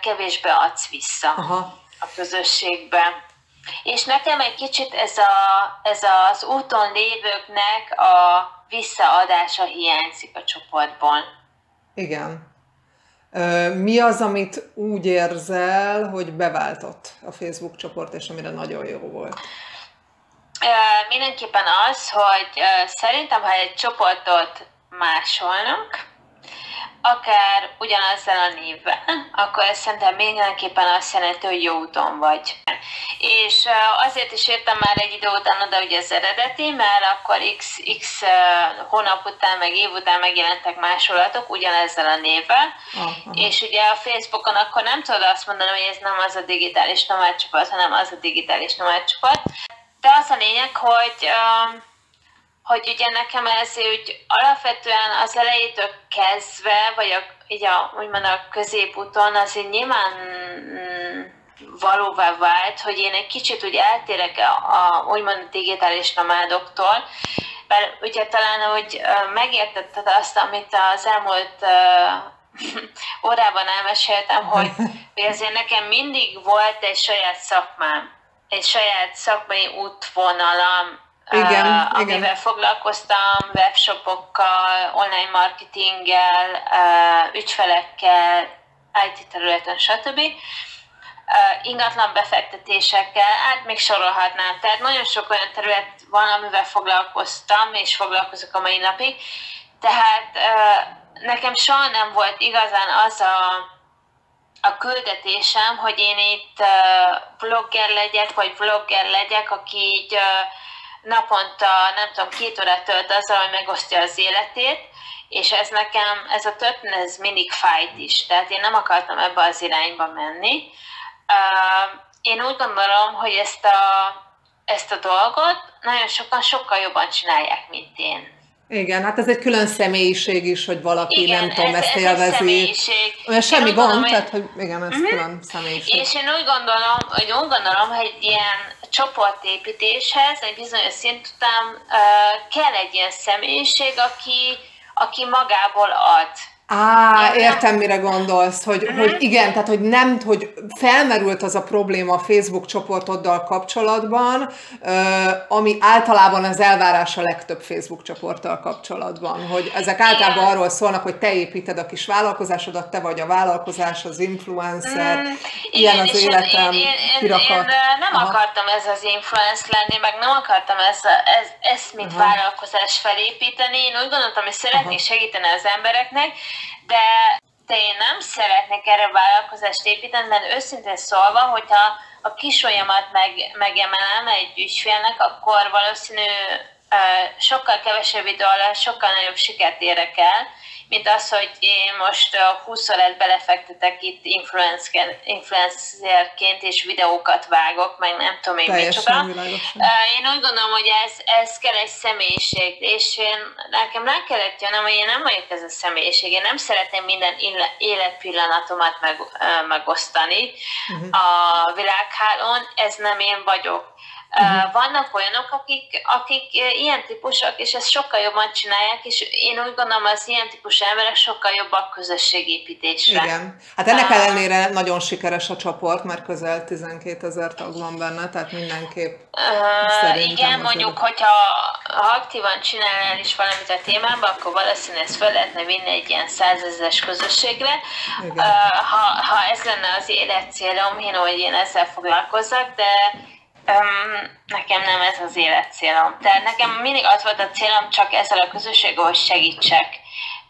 kevésbé adsz vissza Aha. a közösségbe. És nekem egy kicsit ez, a, ez az úton lévőknek a visszaadása hiányzik a csoportból. Igen. Mi az, amit úgy érzel, hogy beváltott a Facebook csoport, és amire nagyon jó volt? Mindenképpen az, hogy szerintem, ha egy csoportot másolnak, akár ugyanazzal a névvel, akkor ez szerintem mindenképpen azt jelenti, hogy jó úton vagy. És azért is értem már egy idő után oda, hogy ez eredeti, mert akkor x, x hónap után, meg év után megjelentek másolatok ugyanezzel a névvel, uh-huh. és ugye a Facebookon akkor nem tudod azt mondani, hogy ez nem az a digitális nomádcsapat, hanem az a digitális nomádcsapat. De az a lényeg, hogy uh, hogy ugye nekem ez úgy alapvetően az elejétől kezdve, vagy a, így a, úgymond a középúton azért nyilván mm, valóvá vált, hogy én egy kicsit úgy eltérek a, a úgymond a digitális nomádoktól, mert ugye talán, hogy megértetted azt, amit az elmúlt uh, órában elmeséltem, hogy, hogy azért nekem mindig volt egy saját szakmám, egy saját szakmai útvonalam, igen, uh, amivel igen. foglalkoztam, webshopokkal, online marketinggel, uh, ügyfelekkel, IT területen, stb. Uh, ingatlan befektetésekkel, hát még sorolhatnám. Tehát nagyon sok olyan terület van, amivel foglalkoztam, és foglalkozok a mai napig. Tehát uh, nekem soha nem volt igazán az a a küldetésem, hogy én itt uh, blogger legyek, vagy vlogger legyek, aki így uh, naponta, nem tudom, két órát tölt azzal, hogy megosztja az életét, és ez nekem, ez a történet, ez mindig fájt is, tehát én nem akartam ebbe az irányba menni. Én úgy gondolom, hogy ezt a, ezt a dolgot nagyon sokan sokkal jobban csinálják, mint én. Igen, hát ez egy külön személyiség is, hogy valaki igen, nem tudom, ez, ezt élvezi. Olyan semmi gond, gondolom, tehát hogy igen, ez uh-huh. külön személyiség. És én úgy gondolom, hogy úgy gondolom, hogy ilyen csoportépítéshez, egy bizonyos szint után uh, kell egy ilyen személyiség, aki, aki magából ad. Á, értem, mire gondolsz, hogy, uh-huh. hogy igen, tehát hogy nem, hogy felmerült az a probléma a Facebook csoportoddal kapcsolatban, ami általában az elvárás a legtöbb Facebook csoporttal kapcsolatban, hogy ezek általában igen. arról szólnak, hogy te építed a kis vállalkozásodat, te vagy a vállalkozás, az influencer, mm, ilyen az életem, én, én, én, én nem Aha. akartam ez az influencer lenni, meg nem akartam ezt, ez, ezt mint Aha. vállalkozás felépíteni, én úgy gondoltam, hogy szeretnék Aha. segíteni az embereknek, de, de én nem szeretnék erre vállalkozást építeni, mert őszintén szólva, hogyha a kisolyamat meg, megemelem egy ügyfélnek, akkor valószínű sokkal kevesebb idő alatt sokkal nagyobb sikert érek el, mint az, hogy én most 20 órát belefektetek itt influencerként, és videókat vágok, meg nem tudom én micsoda. Én úgy gondolom, hogy ez, ez kell egy személyiség, és én, nekem rá kellett jönnöm, hogy én nem vagyok ez a személyiség. Én nem szeretném minden életpillanatomat meg, megosztani uh-huh. a világhálón, ez nem én vagyok Uh-huh. Vannak olyanok, akik, akik ilyen típusok, és ezt sokkal jobban csinálják, és én úgy gondolom, az ilyen típusú emberek sokkal jobbak közösségépítésre. Igen. Hát ennek uh, ellenére nagyon sikeres a csoport, mert közel 12 ezer tag van benne, tehát mindenképp uh, Igen, mondjuk, hogyha ha aktívan csinálnál is valamit a témában, akkor valószínűleg ezt fel lehetne vinni egy ilyen százezes közösségre. Uh, ha, ha ez lenne az életcélom, én hogy én ezzel foglalkozzak, de Nekem nem ez az életcélom. Tehát nekem mindig az volt a célom, csak ezzel a közösséggel, hogy segítsek.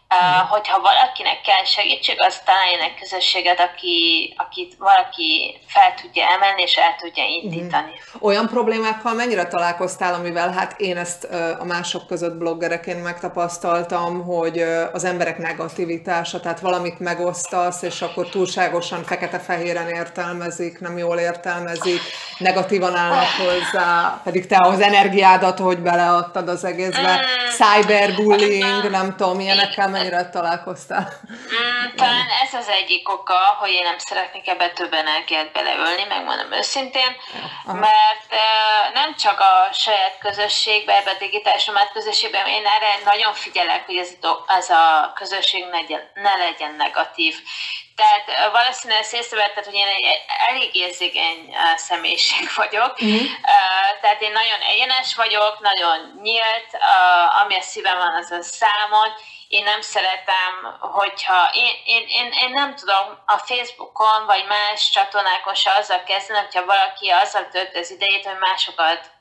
Uh, hogyha valakinek kell segítség, az találjon egy közösséget, aki, akit valaki fel tudja emelni és el tudja indítani. Mm. Olyan problémákkal mennyire találkoztál, amivel hát én ezt a mások között bloggereként megtapasztaltam, hogy az emberek negativitása, tehát valamit megosztasz, és akkor túlságosan fekete-fehéren értelmezik, nem jól értelmezik, negatívan állnak hozzá, pedig te az energiádat, hogy beleadtad az egészbe, mm. cyberbullying, nem tudom, ilyenekkel mennyire találkoztál? Mm, talán ez az egyik oka, hogy én nem szeretnék ebbe több energiát beleölni, megmondom őszintén, Aha. mert uh, nem csak a saját közösségbe, ebbe a digitális közösségben, én erre nagyon figyelek, hogy ez, ez a közösség ne, ne legyen negatív. Tehát valószínűleg ezt észrevetted, hogy én egy elég érzékeny személyiség vagyok. Uh-huh. Tehát én nagyon egyenes vagyok, nagyon nyílt, ami a szívem van, az a számon, én nem szeretem, hogyha én, én, én, én nem tudom a Facebookon vagy más csatornákon se azzal kezdeni, hogyha valaki azzal tölt az idejét, hogy másokat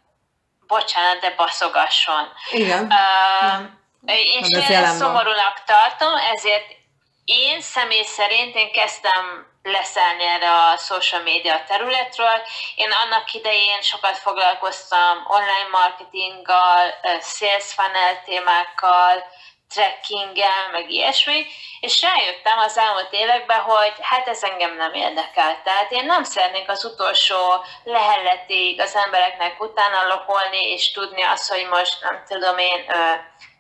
bocsánat, de baszogasson. Igen. Uh, és én ezt szomorúnak tartom, ezért én személy szerint én kezdtem leszállni erre a social media területről. Én annak idején sokat foglalkoztam online marketinggal, sales funnel témákkal, trekkinggel, meg ilyesmi, és rájöttem az elmúlt években, hogy hát ez engem nem érdekel. Tehát én nem szeretnék az utolsó lehelletig az embereknek utána lokolni, és tudni azt, hogy most nem tudom én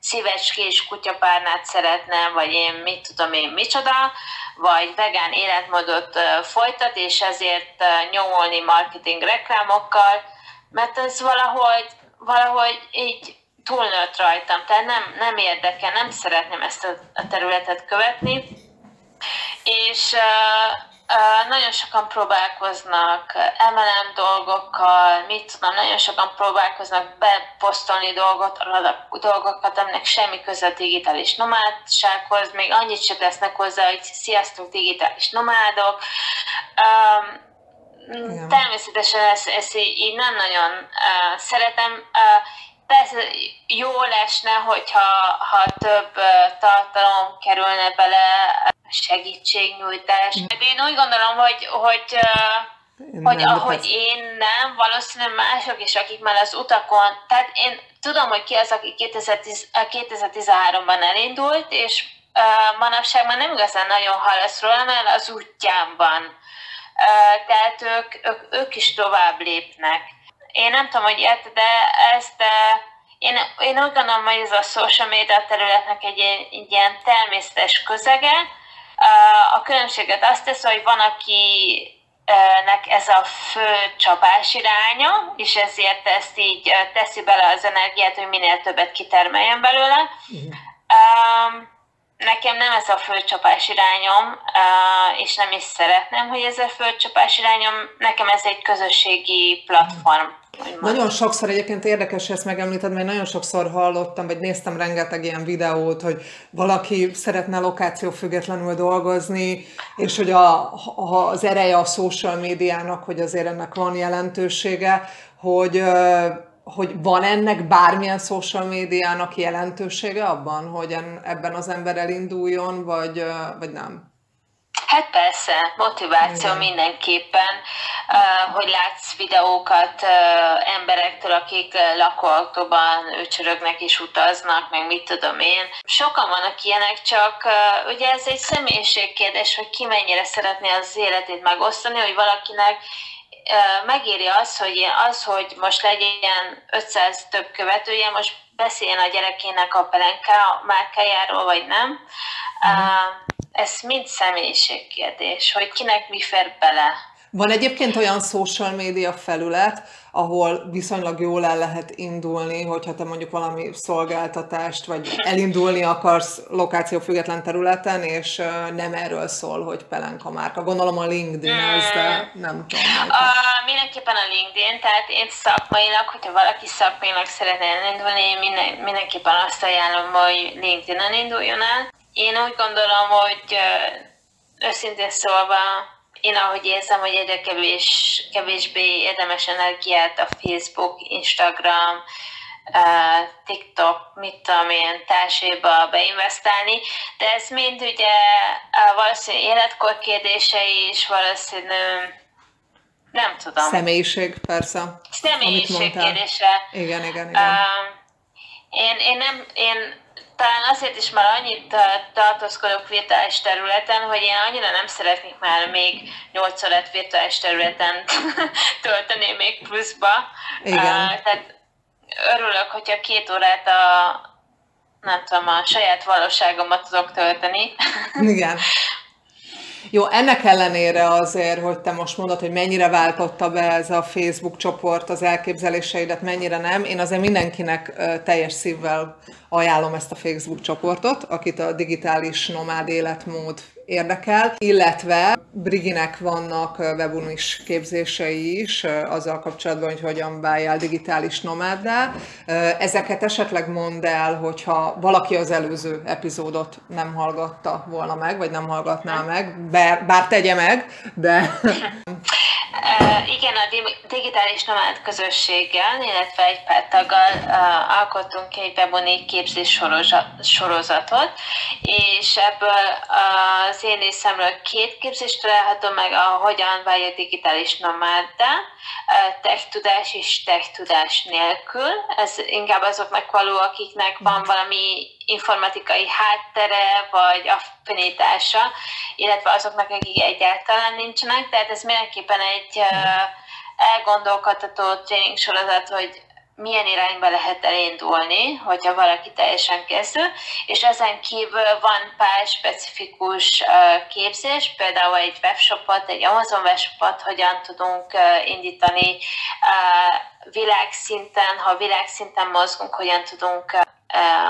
szívecskés kutyapárnát szeretnem, vagy én mit tudom én micsoda, vagy vegán életmódot folytat, és ezért nyomolni marketing reklámokkal, mert ez valahogy, valahogy így túlnőtt rajtam, tehát nem, nem érdekel, nem szeretném ezt a területet követni, és uh, uh, nagyon sokan próbálkoznak MLM dolgokkal, mit tudom, nagyon sokan próbálkoznak beposztolni dolgot, dolgokat, aminek semmi köze a digitális nomádsághoz, még annyit se tesznek hozzá, hogy sziasztok digitális nomádok. Um, Természetesen ezt, ezt így nem nagyon uh, szeretem. Uh, persze jó lesne, hogyha ha több tartalom kerülne bele, segítségnyújtás. De én úgy gondolom, hogy, hogy én hogy nem, ahogy ez... én nem, valószínűleg mások is, akik már az utakon, tehát én tudom, hogy ki az, aki 2010, 2013-ban elindult, és uh, manapság már nem igazán nagyon hallasz róla, mert az útján van. Uh, tehát ők, ők, ők is tovább lépnek. Én nem tudom, hogy érted, de ezt én, én úgy gondolom, hogy ez a social media területnek egy, egy ilyen természetes közege. A különbséget azt tesz, hogy van, aki nek ez a fő csapás iránya, és ezért ezt így teszi bele az energiát, hogy minél többet kitermeljen belőle. Uh-huh. Nekem nem ez a fölcsapás irányom, és nem is szeretném, hogy ez a fölcsapás irányom. Nekem ez egy közösségi platform. Nagyon sokszor egyébként érdekes, hogy ezt megemlíted, mert nagyon sokszor hallottam, vagy néztem rengeteg ilyen videót, hogy valaki szeretne lokáció függetlenül dolgozni, és hogy a, a, az ereje a social médiának, hogy azért ennek van jelentősége, hogy hogy van ennek bármilyen social médiának jelentősége abban, hogy ebben az ember elinduljon, vagy, vagy nem? Hát persze, motiváció Igen. mindenképpen, hogy látsz videókat emberektől, akik lakóautóban ücsörögnek és utaznak, meg mit tudom én. Sokan vannak ilyenek, csak ugye ez egy személyiségkérdés, hogy ki mennyire szeretné az életét megosztani, hogy valakinek megéri az, hogy az, hogy most legyen 500 több követője, most beszéljen a gyerekének a pelenka márkájáról, vagy nem. Uh-huh. Ez mind személyiségkérdés, hogy kinek mi fér bele. Van egyébként olyan social media felület, ahol viszonylag jól el lehet indulni, hogyha te mondjuk valami szolgáltatást, vagy elindulni akarsz lokáció független területen, és nem erről szól, hogy pelenka márka. Gondolom a LinkedIn ez, de nem tudom. A, mindenképpen a LinkedIn, tehát én szakmailag, hogyha valaki szakmailag szeretne elindulni, én minden, mindenképpen azt ajánlom, hogy LinkedIn-en induljon el. Én úgy gondolom, hogy őszintén szólva én ahogy érzem, hogy egyre kevés, kevésbé érdemes energiát a Facebook, Instagram, TikTok, mit tudom én, társéba beinvestálni, de ez mind ugye valószínűleg életkor kérdése is, valószínűleg nem tudom. Személyiség, persze. Személyiség kérdése. Igen, igen, igen. Uh, én, én, nem, én talán azért is már annyit tartózkodok virtuális területen, hogy én annyira nem szeretnék már még 8 órát virtuális területen tölteni még pluszba. Igen. Uh, tehát örülök, hogyha két órát a nem tudom, a saját valóságomat tudok tölteni. Igen. Jó, ennek ellenére azért, hogy te most mondod, hogy mennyire váltotta be ez a Facebook csoport az elképzeléseidet, mennyire nem, én azért mindenkinek teljes szívvel ajánlom ezt a Facebook csoportot, akit a digitális nomád életmód érdekel, illetve Briginek vannak webunis képzései is azzal kapcsolatban, hogy hogyan váljál digitális nomáddá. Ezeket esetleg mondd el, hogyha valaki az előző epizódot nem hallgatta volna meg, vagy nem hallgatná meg, bár, bár tegye meg, de... igen, a digitális nomád közösséggel, illetve egy pár taggal alkottunk egy weboni képzés sorozatot, és ebből az én részemről két képzést található meg, a hogyan váljak digitális nomáddá, tech tudás és tech tudás nélkül. Ez inkább azoknak való, akiknek van valami informatikai háttere, vagy affinitása, illetve azoknak, akik egyáltalán nincsenek. Tehát ez mindenképpen egy elgondolkodható tréning sorozat, hogy milyen irányba lehet elindulni, hogyha valaki teljesen kezdő, és ezen kívül van pár specifikus képzés, például egy webshopot, egy Amazon webshopot, hogyan tudunk indítani világszinten, ha világszinten mozgunk, hogyan tudunk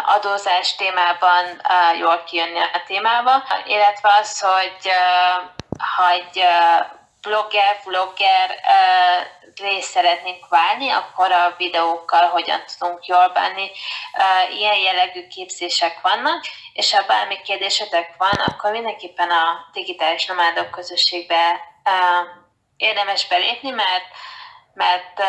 adózás témában jól kijönni a témába, illetve az, hogy ha egy blogger, vlogger részt szeretnénk válni, akkor a videókkal hogyan tudunk jól bánni. Ilyen jellegű képzések vannak, és ha bármi kérdésetek van, akkor mindenképpen a digitális nomádok közösségbe érdemes belépni, mert mert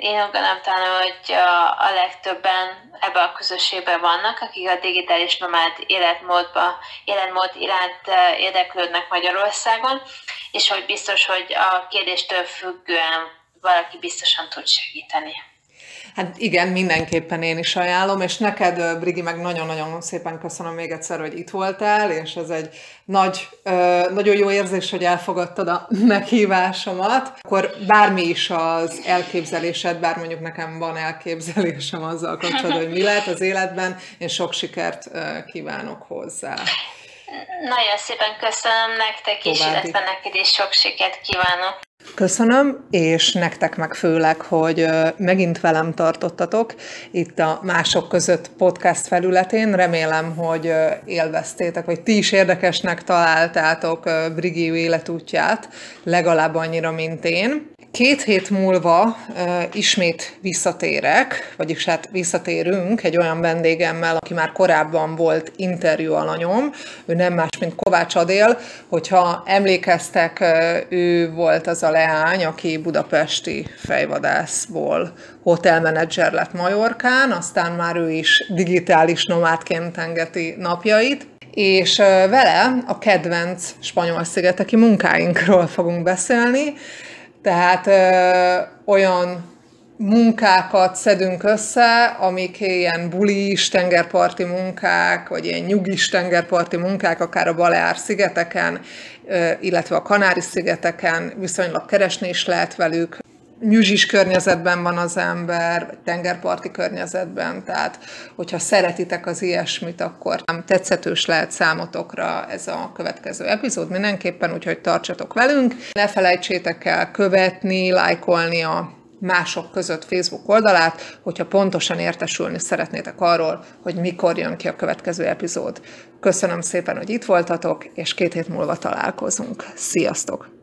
én úgy gondolom hogy a, a legtöbben ebbe a közösségben vannak, akik a digitális nomád életmódba, életmód iránt érdeklődnek Magyarországon, és hogy biztos, hogy a kérdéstől függően valaki biztosan tud segíteni. Hát igen, mindenképpen én is ajánlom, és neked, Brigi, meg nagyon-nagyon szépen köszönöm még egyszer, hogy itt voltál, és ez egy nagy, nagyon jó érzés, hogy elfogadtad a meghívásomat. Akkor bármi is az elképzelésed, bár mondjuk nekem van elképzelésem azzal kapcsolatban, hogy mi lehet az életben, én sok sikert kívánok hozzá. Nagyon szépen köszönöm nektek is, További. illetve neked is sok sikert kívánok. Köszönöm, és nektek meg főleg, hogy megint velem tartottatok itt a Mások között podcast felületén. Remélem, hogy élveztétek, vagy ti is érdekesnek találtátok Brigi életútját, legalább annyira, mint én. Két hét múlva uh, ismét visszatérek, vagyis hát visszatérünk egy olyan vendégemmel, aki már korábban volt interjú alanyom. Ő nem más, mint Kovács Adél. Hogyha emlékeztek, ő volt az a leány, aki budapesti fejvadászból hotelmenedzser lett Majorkán, aztán már ő is digitális nomádként tengeti napjait és vele a kedvenc spanyol szigeteki munkáinkról fogunk beszélni. Tehát ö, olyan munkákat szedünk össze, amik ilyen bulis tengerparti munkák, vagy ilyen nyugis tengerparti munkák, akár a Baleár-szigeteken, illetve a Kanári-szigeteken viszonylag keresni is lehet velük műzsis környezetben van az ember, vagy tengerparti környezetben, tehát hogyha szeretitek az ilyesmit, akkor tetszetős lehet számotokra ez a következő epizód mindenképpen, úgyhogy tartsatok velünk. Ne felejtsétek el követni, lájkolni a mások között Facebook oldalát, hogyha pontosan értesülni szeretnétek arról, hogy mikor jön ki a következő epizód. Köszönöm szépen, hogy itt voltatok, és két hét múlva találkozunk. Sziasztok!